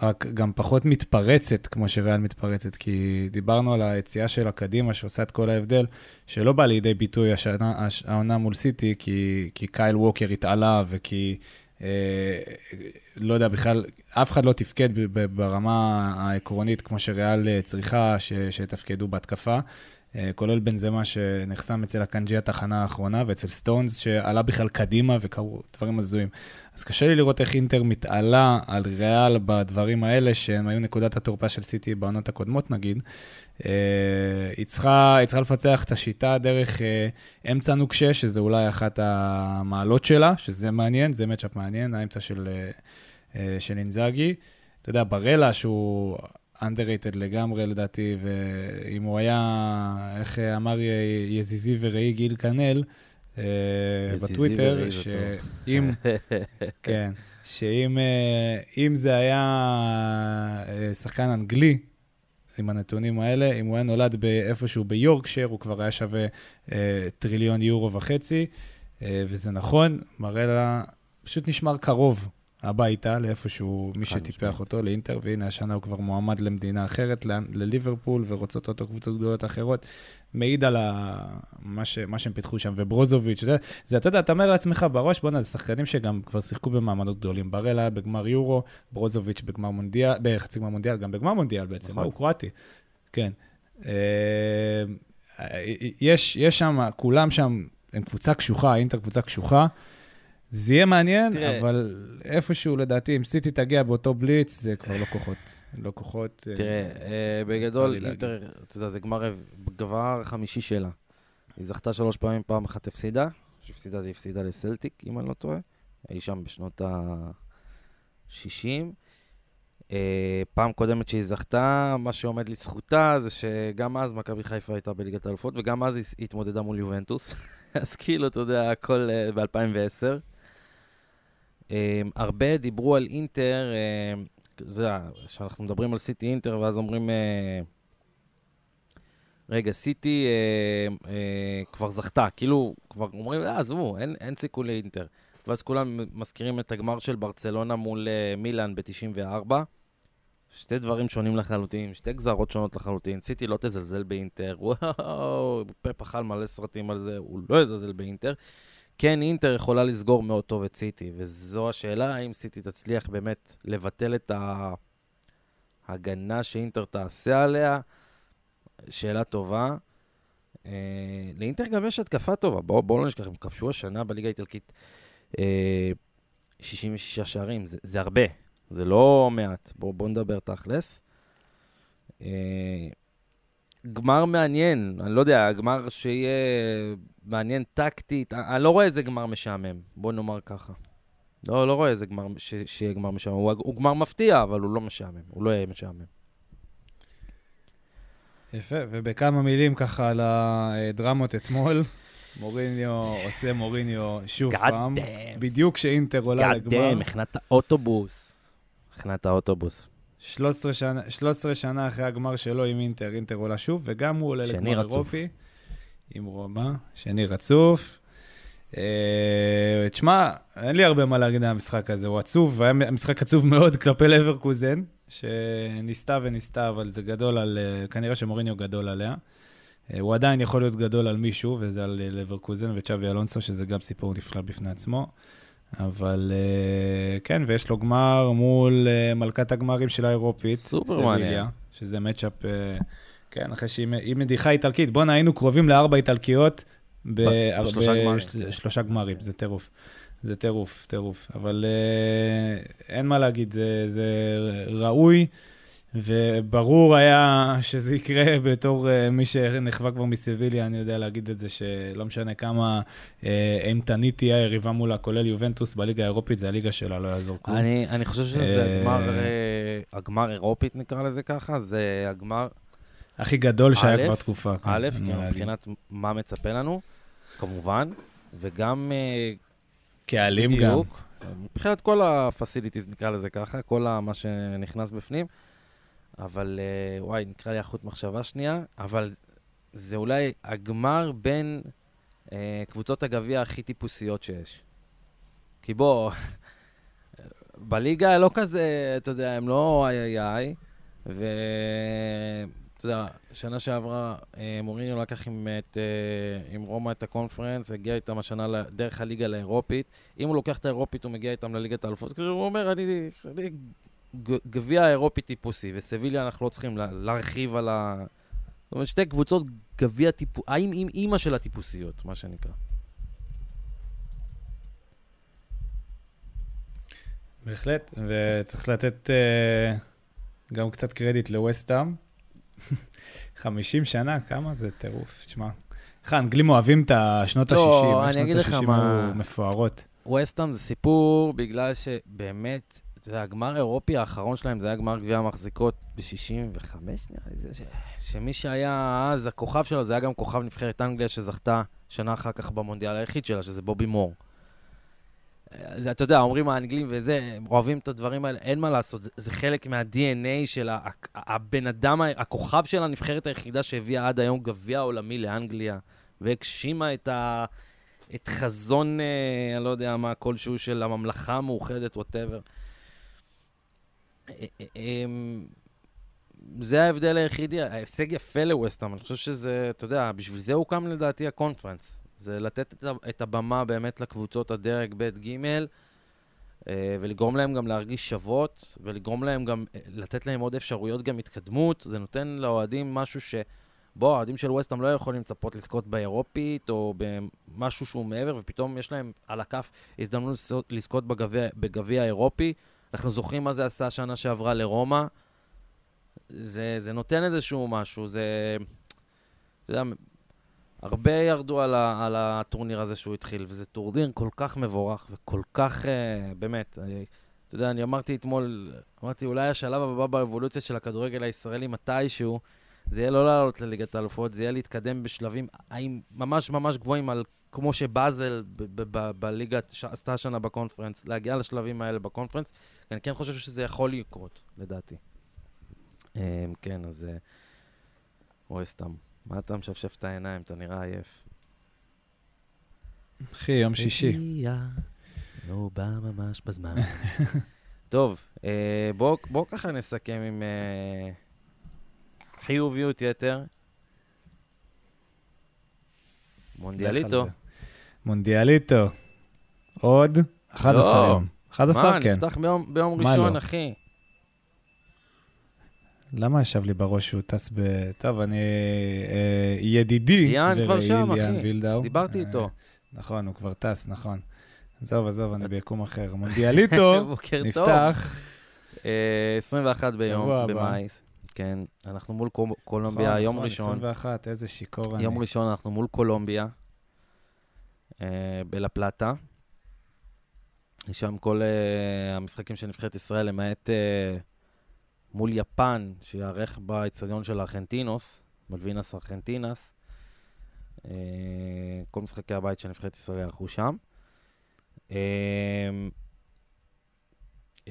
רק גם פחות מתפרצת כמו שריאל מתפרצת, כי דיברנו על היציאה שלה קדימה, שעושה את כל ההבדל, שלא בא לידי ביטוי השנה, העונה מול סיטי, כי, כי קייל ווקר התעלה וכי אה, לא יודע, בכלל, אף אחד לא תפקד ברמה העקרונית כמו שריאל אה, צריכה שתפקדו בהתקפה. אה, כולל בנזמה שנחסם אצל הקנג'י התחנה האחרונה, ואצל סטונס שעלה בכלל קדימה וקרו דברים הזויים. אז קשה לי לראות איך אינטר מתעלה על ריאל בדברים האלה, שהם היו נקודת התורפה של סיטי בעונות הקודמות נגיד. אה, היא צריכה, היא צריכה לפצח את השיטה דרך אה, אמצע נוקשה, שזה אולי אחת המעלות שלה, שזה מעניין, זה מצ'אפ מעניין, האמצע של, של אינזאגי. אתה יודע, ברלה, שהוא underrated לגמרי לדעתי, ואם הוא היה, איך אמר יזיזי וראי גיל כנל, אה, בטוויטר, שאם, כן, שאם אה, זה היה אה, שחקן אנגלי, עם הנתונים האלה, אם הוא היה נולד באיפשהו ביורקשייר, הוא כבר היה שווה טריליון יורו וחצי, וזה נכון, מראה לה, פשוט נשמר קרוב הביתה, לאיפשהו, מי שטיפח אותו, לאינטר, והנה השנה הוא כבר מועמד למדינה אחרת, לליברפול, ורוצות אותו קבוצות גדולות אחרות. מעיד על ה... מה, ש... מה שהם פיתחו שם, וברוזוביץ', זה, זה, אתה יודע, אתה אומר לעצמך בראש, בוא'נה, זה שחקנים שגם כבר שיחקו במעמדות גדולים. בראל היה בגמר יורו, ברוזוביץ' בגמר מונדיאל, בחצי גמר מונדיאל, גם בגמר מונדיאל בעצם, נכון. הוא קרואטי. כן. אה, יש, יש שם, כולם שם, הם קבוצה קשוחה, אינטר קבוצה קשוחה. זה יהיה מעניין, תראה, אבל איפשהו, לדעתי, אם סיטי תגיע באותו בליץ, זה כבר לא כוחות. לא כוחות. אה, תראה, אה, בגדול, אינטר, אתה יודע, זה גמר, גמר חמישי שלה. היא זכתה שלוש פעמים, פעם אחת הפסידה. שהפסידה זה הפסידה לסלטיק, אם אני לא טועה. אי שם בשנות ה-60. אה, פעם קודמת שהיא זכתה, מה שעומד לזכותה זה שגם אז מכבי חיפה הייתה בליגת האלופות, וגם אז היא התמודדה מול יובנטוס. אז כאילו, אתה יודע, הכל ב-2010. Um, הרבה דיברו על אינטר, uh, יודע, כשאנחנו מדברים על סיטי אינטר, ואז אומרים, uh, רגע, סיטי uh, uh, כבר זכתה, כאילו, כבר אומרים, אה, עזבו, אין, אין סיכוי לאינטר. ואז כולם מזכירים את הגמר של ברצלונה מול מילאן ב-94. שתי דברים שונים לחלוטין, שתי גזרות שונות לחלוטין. סיטי לא תזלזל באינטר, וואו, פפ אכל מלא סרטים על זה, הוא לא יזלזל באינטר. כן, אינטר יכולה לסגור מאוד טוב את סיטי, וזו השאלה, האם סיטי תצליח באמת לבטל את ההגנה שאינטר תעשה עליה. שאלה טובה. אה, לאינטר גם יש התקפה טובה, בואו בוא לא נשכח, הם כבשו השנה בליגה האיטלקית אה, 66 שערים, זה, זה הרבה, זה לא מעט. בואו בוא נדבר תכלס. אה, גמר מעניין, אני לא יודע, גמר שיהיה מעניין טקטית, אני לא רואה איזה גמר משעמם, בוא נאמר ככה. לא, לא רואה איזה גמר, ש, שיהיה גמר משעמם. הוא, הוא גמר מפתיע, אבל הוא לא משעמם, הוא לא יהיה משעמם. יפה, ובכמה מילים ככה על הדרמות אתמול. מוריניו עושה מוריניו שוב God פעם. Damn. בדיוק כשאינטר עולה לגמר. God damn, הכנת האוטובוס. הכנת האוטובוס. 13 שנה, 13 שנה אחרי הגמר שלו עם אינטר, אינטר עולה שוב, וגם הוא עולה לגמר רצוף. אירופי. עם רומא, שני רצוף. אה, תשמע, אין לי הרבה מה להגיד על המשחק הזה, הוא עצוב, היה משחק עצוב מאוד כלפי לברקוזן, שניסתה וניסתה, אבל זה גדול על, אה, כנראה שמוריניו גדול עליה. אה, הוא עדיין יכול להיות גדול על מישהו, וזה על לברקוזן וצ'אבי אלונסו, שזה גם סיפור נפלא בפני עצמו. אבל כן, ויש לו גמר מול מלכת הגמרים של האירופית. סופר מעניין. שזה מצ'אפ, כן, אחרי שהיא מדיחה איטלקית. בואנה, היינו קרובים לארבע איטלקיות בשלושה גמרים. שלושה גמרים, זה טירוף. זה טירוף, טירוף. אבל אין מה להגיד, זה, זה ראוי. וברור היה שזה יקרה בתור uh, מי שנחווה כבר מסביליה, אני יודע להגיד את זה, שלא משנה כמה uh, אימתנית תהיה היריבה מולה, כולל יובנטוס בליגה האירופית, זה הליגה שלה, לא יעזור כלום. אני, אני חושב שזה הגמר, uh, הגמר אירופית, נקרא לזה ככה, זה הגמר... הכי גדול שהיה כבר תקופה. א', כן, מבחינת מה מצפה לנו, כמובן, וגם... קהלים גם. מבחינת כל ה-facilities, נקרא לזה ככה, כל מה שנכנס בפנים. אבל uh, וואי, נקרא לי החוט מחשבה שנייה, אבל זה אולי הגמר בין uh, קבוצות הגביע הכי טיפוסיות שיש. כי בוא, בליגה לא כזה, אתה יודע, הם לא איי איי איי, ואתה יודע, שנה שעברה אה, מוריניו לקח עם, את, עם רומא את הקונפרנס, הגיע איתם השנה דרך הליגה לאירופית. אם הוא לוקח את האירופית, הוא מגיע איתם לליגת האלופות. הוא אומר, אני, אני גביע אירופי טיפוסי, וסביליה אנחנו לא צריכים להרחיב על ה... זאת אומרת, שתי קבוצות גביע טיפוסי, האם עם אימא של הטיפוסיות, מה שנקרא. בהחלט, וצריך לתת uh, גם קצת קרדיט לווסטאם. 50 שנה, כמה זה טירוף, תשמע. איך האנגלים אוהבים את השנות ה-60, לא, אני אגיד לך מה... שנות ה-60 היו מפוארות. ווסטאם זה סיפור בגלל שבאמת יודע, הגמר האירופי האחרון שלהם זה היה גמר גביע המחזיקות ב-65, נראה לי, זה ש... שמי שהיה אז הכוכב שלו, זה היה גם כוכב נבחרת אנגליה שזכתה שנה אחר כך במונדיאל היחיד שלה, שזה בובי מור. זה, אתה יודע, אומרים האנגלים וזה, הם אוהבים את הדברים האלה, אין מה לעשות, זה, זה חלק מה-DNA של הבן אדם, הכוכב של הנבחרת היחידה שהביאה עד היום גביע עולמי לאנגליה, והגשימה את, ה, את חזון, אה, אני לא יודע מה, כלשהו של הממלכה המאוחדת, ווטאבר. אמ, זה ההבדל היחידי, ההישג יפה לווסטהאם, אני חושב שזה, אתה יודע, בשביל זה הוקם לדעתי הקונפרנס. זה לתת את הבמה באמת לקבוצות הדרג ב' ג' אה, ולגרום להם גם להרגיש שוות, ולגרום להם גם, אה, לתת להם עוד אפשרויות גם התקדמות. זה נותן לאוהדים משהו ש... בוא, האוהדים של ווסטהאם לא יכולים לצפות לזכות באירופית או במשהו שהוא מעבר, ופתאום יש להם על הכף הזדמנות לזכות בגביע האירופי. אנחנו זוכרים מה זה עשה שנה שעברה לרומא. זה, זה נותן איזשהו משהו, זה... אתה יודע, הרבה ירדו על, ה, על הטורניר הזה שהוא התחיל, וזה טורניר כל כך מבורך וכל כך, uh, באמת, אני, אתה יודע, אני אמרתי אתמול, אמרתי, אולי השלב הבא באבולוציה של הכדורגל הישראלי מתישהו, זה יהיה לא לעלות לליגת האלופות, זה יהיה להתקדם בשלבים האם ממש ממש גבוהים על כמו שבאזל בליגה עשתה השנה בקונפרנס, להגיע לשלבים האלה בקונפרנס, אני כן חושב שזה יכול לקרות, לדעתי. אמ, כן, אז... רואה סתם. מה אתה משפשף את העיניים? אתה נראה עייף. אחי, יום שישי. לא בא ממש בזמן. טוב, אה, בואו ככה נסכם עם אה, חיוביות יתר. מונדיאליטו. מונדיאליטו. עוד 11 לא. יום. 11 מה, כן. מה, נפתח ביום, ביום ראשון, לא? אחי. למה ישב לי בראש שהוא טס ב... טוב, אני... אה, ידידי. ליאן כבר שם, אחי. וילדאו. דיברתי אה, איתו. נכון, הוא כבר טס, נכון. עזוב, עזוב, אני ביקום אחר. מונדיאליטו נפתח. 21 אה, ביום, במאי. כן, אנחנו מול קולומביה, נכון, יום נכון, ראשון. 21, איזה שיכור אני. יום ראשון אנחנו מול קולומביה. אה, בלה-פלטה. שם כל uh, המשחקים של נבחרת ישראל, למעט uh, מול יפן, שיארך באצטדיון של ארכנטינוס, מלווינס ארכנטינס. Uh, כל משחקי הבית של נבחרת ישראל יארכו שם. Uh,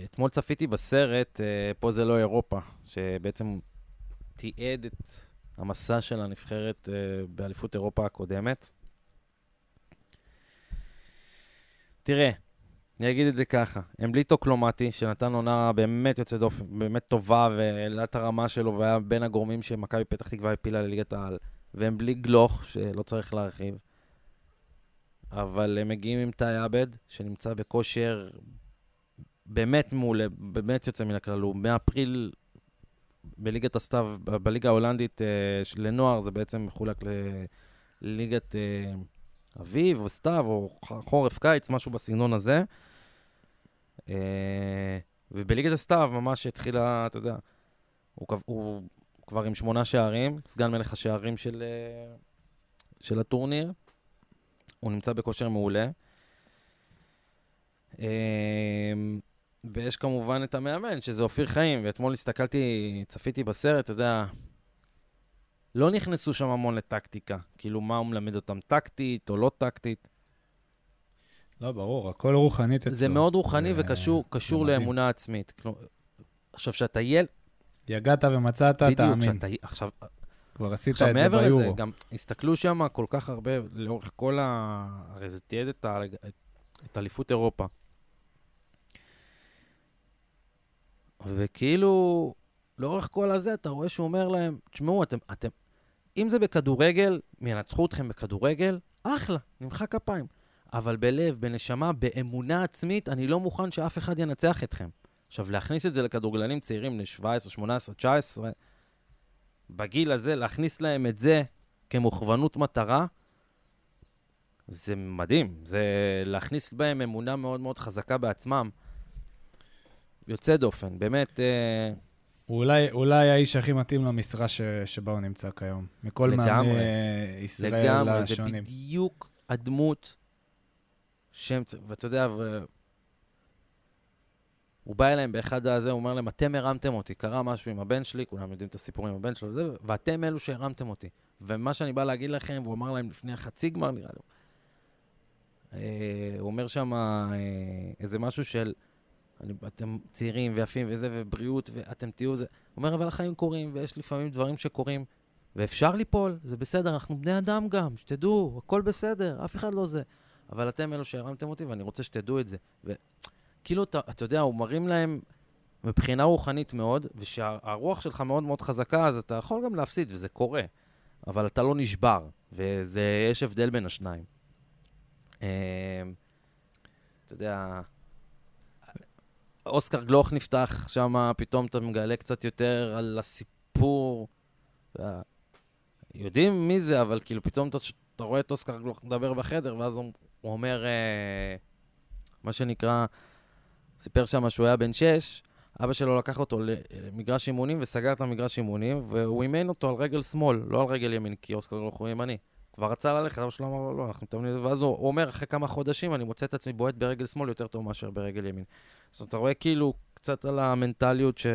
אתמול צפיתי בסרט, uh, פה זה לא אירופה, שבעצם תיעד את המסע של הנבחרת uh, באליפות אירופה הקודמת. תראה, אני אגיד את זה ככה, הם בלי טוקלומטי, שנתן עונה באמת יוצאת דופן, באמת טובה, והעלה את הרמה שלו, והיה בין הגורמים שמכבי פתח תקווה הפילה לליגת העל. והם בלי גלוך, שלא צריך להרחיב. אבל הם מגיעים עם תאי עבד, שנמצא בכושר באמת מעולה, באמת יוצא מן הכלל. הוא מאפריל בליגת הסתיו, בליגה ההולנדית אה, לנוער, זה בעצם מחולק לליגת... אביב או סתיו או חורף קיץ, משהו בסגנון הזה. אה, ובליגת הסתיו ממש התחילה, אתה יודע, הוא, כב- הוא כבר עם שמונה שערים, סגן מלך השערים של, אה, של הטורניר. הוא נמצא בכושר מעולה. אה, ויש כמובן את המאמן, שזה אופיר חיים, ואתמול הסתכלתי, צפיתי בסרט, אתה יודע, לא נכנסו שם המון לטקטיקה. כאילו, מה הוא מלמד אותם, טקטית או לא טקטית. לא, ברור, הכל רוחנית אצלו. זה מאוד רוחני זה- וקשור. לאמונה עצמית. עכשיו, שאתה ילד, יגעת ומצאת, בדיוק, תאמין. שאתה, עכשיו, כבר עשית עכשיו את זה מעבר לזה, ביורו. גם הסתכלו שם כל כך הרבה, לאורך כל ה... הרי זה תיעד את, ה... את אליפות אירופה. וכאילו, לאורך כל הזה, אתה רואה שהוא אומר להם, תשמעו, אתם, אתם, אם זה בכדורגל, ינצחו אתכם בכדורגל, אחלה, נמחא כפיים. אבל בלב, בנשמה, באמונה עצמית, אני לא מוכן שאף אחד ינצח אתכם. עכשיו, להכניס את זה לכדורגלנים צעירים, בני 17, 18, 19, בגיל הזה, להכניס להם את זה כמוכוונות מטרה, זה מדהים. זה להכניס בהם אמונה מאוד מאוד חזקה בעצמם. יוצא דופן, באמת, אה, הוא אולי, אולי האיש הכי מתאים למשרה ש, שבה הוא נמצא כיום. מכל. מאמני ישראל לגמרי, זה השונים. בדיוק הדמות שהם... צ- ואתה יודע, ו... הוא בא אליהם באחד הזה, הוא אומר להם, אתם הרמתם אותי, קרה משהו עם הבן שלי, כולם יודעים את הסיפור עם הבן שלו, וזה, ואתם אלו שהרמתם אותי. ומה שאני בא להגיד לכם, והוא אמר להם לפני החצי גמר, נראה לי, אה, הוא אומר שם אה, איזה משהו של, אני, אתם צעירים ויפים וזה, ובריאות, ואתם תהיו זה. הוא אומר, אבל החיים קורים, ויש לפעמים דברים שקורים, ואפשר ליפול, זה בסדר, אנחנו בני אדם גם, שתדעו, הכל בסדר, אף אחד לא זה. אבל אתם אלו שהרמתם אותי, ואני רוצה שתדעו את זה. וכאילו, אתה, אתה יודע, הוא מרים להם מבחינה רוחנית מאוד, ושהרוח שלך מאוד מאוד חזקה, אז אתה יכול גם להפסיד, וזה קורה. אבל אתה לא נשבר, ויש הבדל בין השניים. אמ, אתה יודע, אוסקר גלוך נפתח שם, פתאום אתה מגלה קצת יותר על הסיפור. יודע, יודעים מי זה, אבל כאילו פתאום אתה, אתה רואה את אוסקר גלוך מדבר בחדר, ואז הוא, הוא אומר, אה, מה שנקרא, סיפר שם שהוא היה בן שש, אבא שלו לקח אותו למגרש אימונים וסגר את המגרש אימונים, והוא אימן אותו על רגל שמאל, לא על רגל ימין, כי אוסקר גלוך הוא ימני. כבר רצה ללכת, אבא שלו אמר לו, לא, אנחנו מתאמנים, ואז הוא, אומר, אחרי כמה חודשים אני מוצא את עצמי בועט ברגל שמאל יותר טוב מאשר ברגל ימין. זאת אומרת, אתה רואה כאילו קצת על המנטליות ש...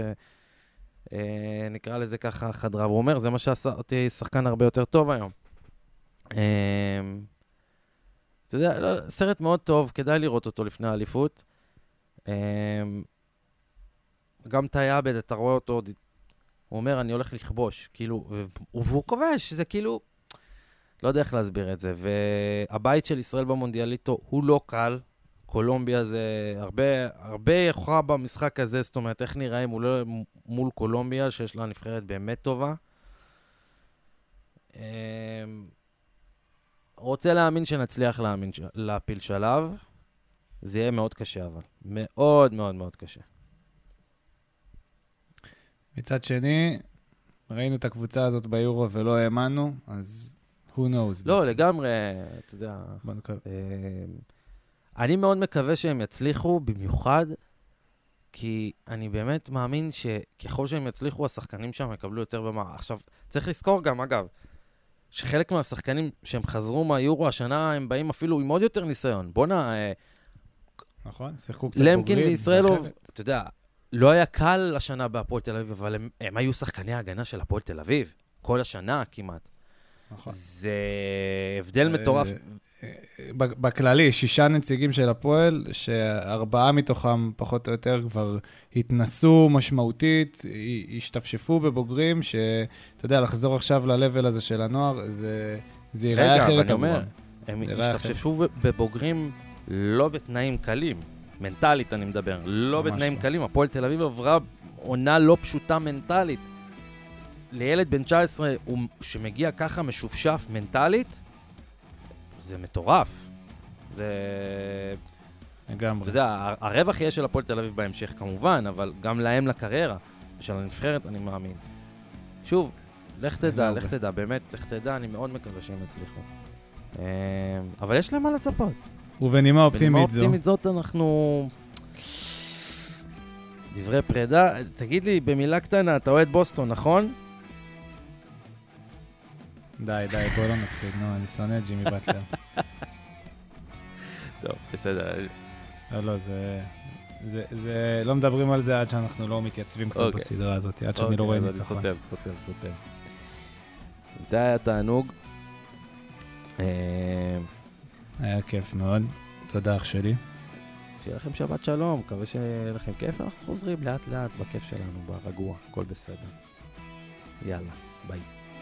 אה, נקרא לזה ככה חדרה, והוא אומר, זה מה שעשה אותי שחקן הרבה יותר טוב היום. אה, אתה יודע, לא, סרט מאוד טוב, כדאי לראות אותו לפני האליפות. אה, גם תאי עבד, אתה רואה אותו, הוא אומר, אני הולך לכבוש, כאילו, והוא כובש, זה כאילו, לא יודע איך להסביר את זה. והבית של ישראל במונדיאליטו הוא לא קל, קולומביה זה הרבה, הרבה יוכרע במשחק הזה, זאת אומרת, איך נראה מול, מול קולומביה, שיש לה נבחרת באמת טובה. אמ, רוצה להאמין שנצליח להאמין, להפיל שלב. זה יהיה מאוד קשה, אבל. מאוד מאוד מאוד קשה. מצד שני, ראינו את הקבוצה הזאת ביורו ולא האמנו, אז who knows. לא, בעצם. לגמרי, אתה יודע, נקווה. אמ, אני מאוד מקווה שהם יצליחו, במיוחד כי אני באמת מאמין שככל שהם יצליחו, השחקנים שם יקבלו יותר במה. עכשיו, צריך לזכור גם, אגב, שחלק מהשחקנים שהם חזרו מהיורו השנה, הם באים אפילו עם עוד יותר ניסיון. בואנה, אה, נכון? שיחקו קצת למקין בוגרים, וישראלוב, זה אחרת. אתה יודע, לא היה קל השנה בהפועל תל אביב, אבל הם, הם היו שחקני ההגנה של הפועל תל אביב, כל השנה כמעט. נכון. זה הבדל מטורף. אה, ב- בכללי, שישה נציגים של הפועל, שארבעה מתוכם, פחות או יותר, כבר התנסו משמעותית, השתפשפו בבוגרים, שאתה יודע, לחזור עכשיו ל-level הזה של הנוער, זה, זה ייראה רגע, אבל אחרת אני אומר. הם אחרת. השתפשפו בבוגרים לא בתנאים קלים, מנטלית אני מדבר, לא בתנאים לא. קלים. הפועל תל אביב עברה עונה לא פשוטה מנטלית. לילד בן 19 הוא- שמגיע ככה משופשף מנטלית, זה מטורף. זה... לגמרי. אתה יודע, הרווח יהיה של הפועל תל אביב בהמשך כמובן, אבל גם להם לקריירה, ושל הנבחרת אני מאמין. שוב, לך תדע. לך תדע, באמת, לך תדע, אני מאוד מקווה שהם יצליחו. אה, אבל יש להם מה לצפות. ובנימה בנימה אופטימית זו, אופטימית זאת אנחנו... דברי פרידה. תגיד לי, במילה קטנה, אתה אוהד בוסטון, נכון? די, די, בוא לא נתחיל, נו, אני שונא את ג'ימי באטלר. טוב, בסדר. לא, לא, זה... זה, זה, לא מדברים על זה עד שאנחנו לא מתייצבים קצת אוקיי. בסדרה הזאת, עד שאני לא רואה אוקיי, אז ניצחון. סותם, סותם, סותם. זה היה תענוג. אה, היה כיף מאוד. תודה אח שלי. שיהיה לכם שבת שלום, מקווה שיהיה לכם כיף, אנחנו חוזרים לאט לאט בכיף שלנו, ברגוע, הכל בסדר. יאללה, ביי.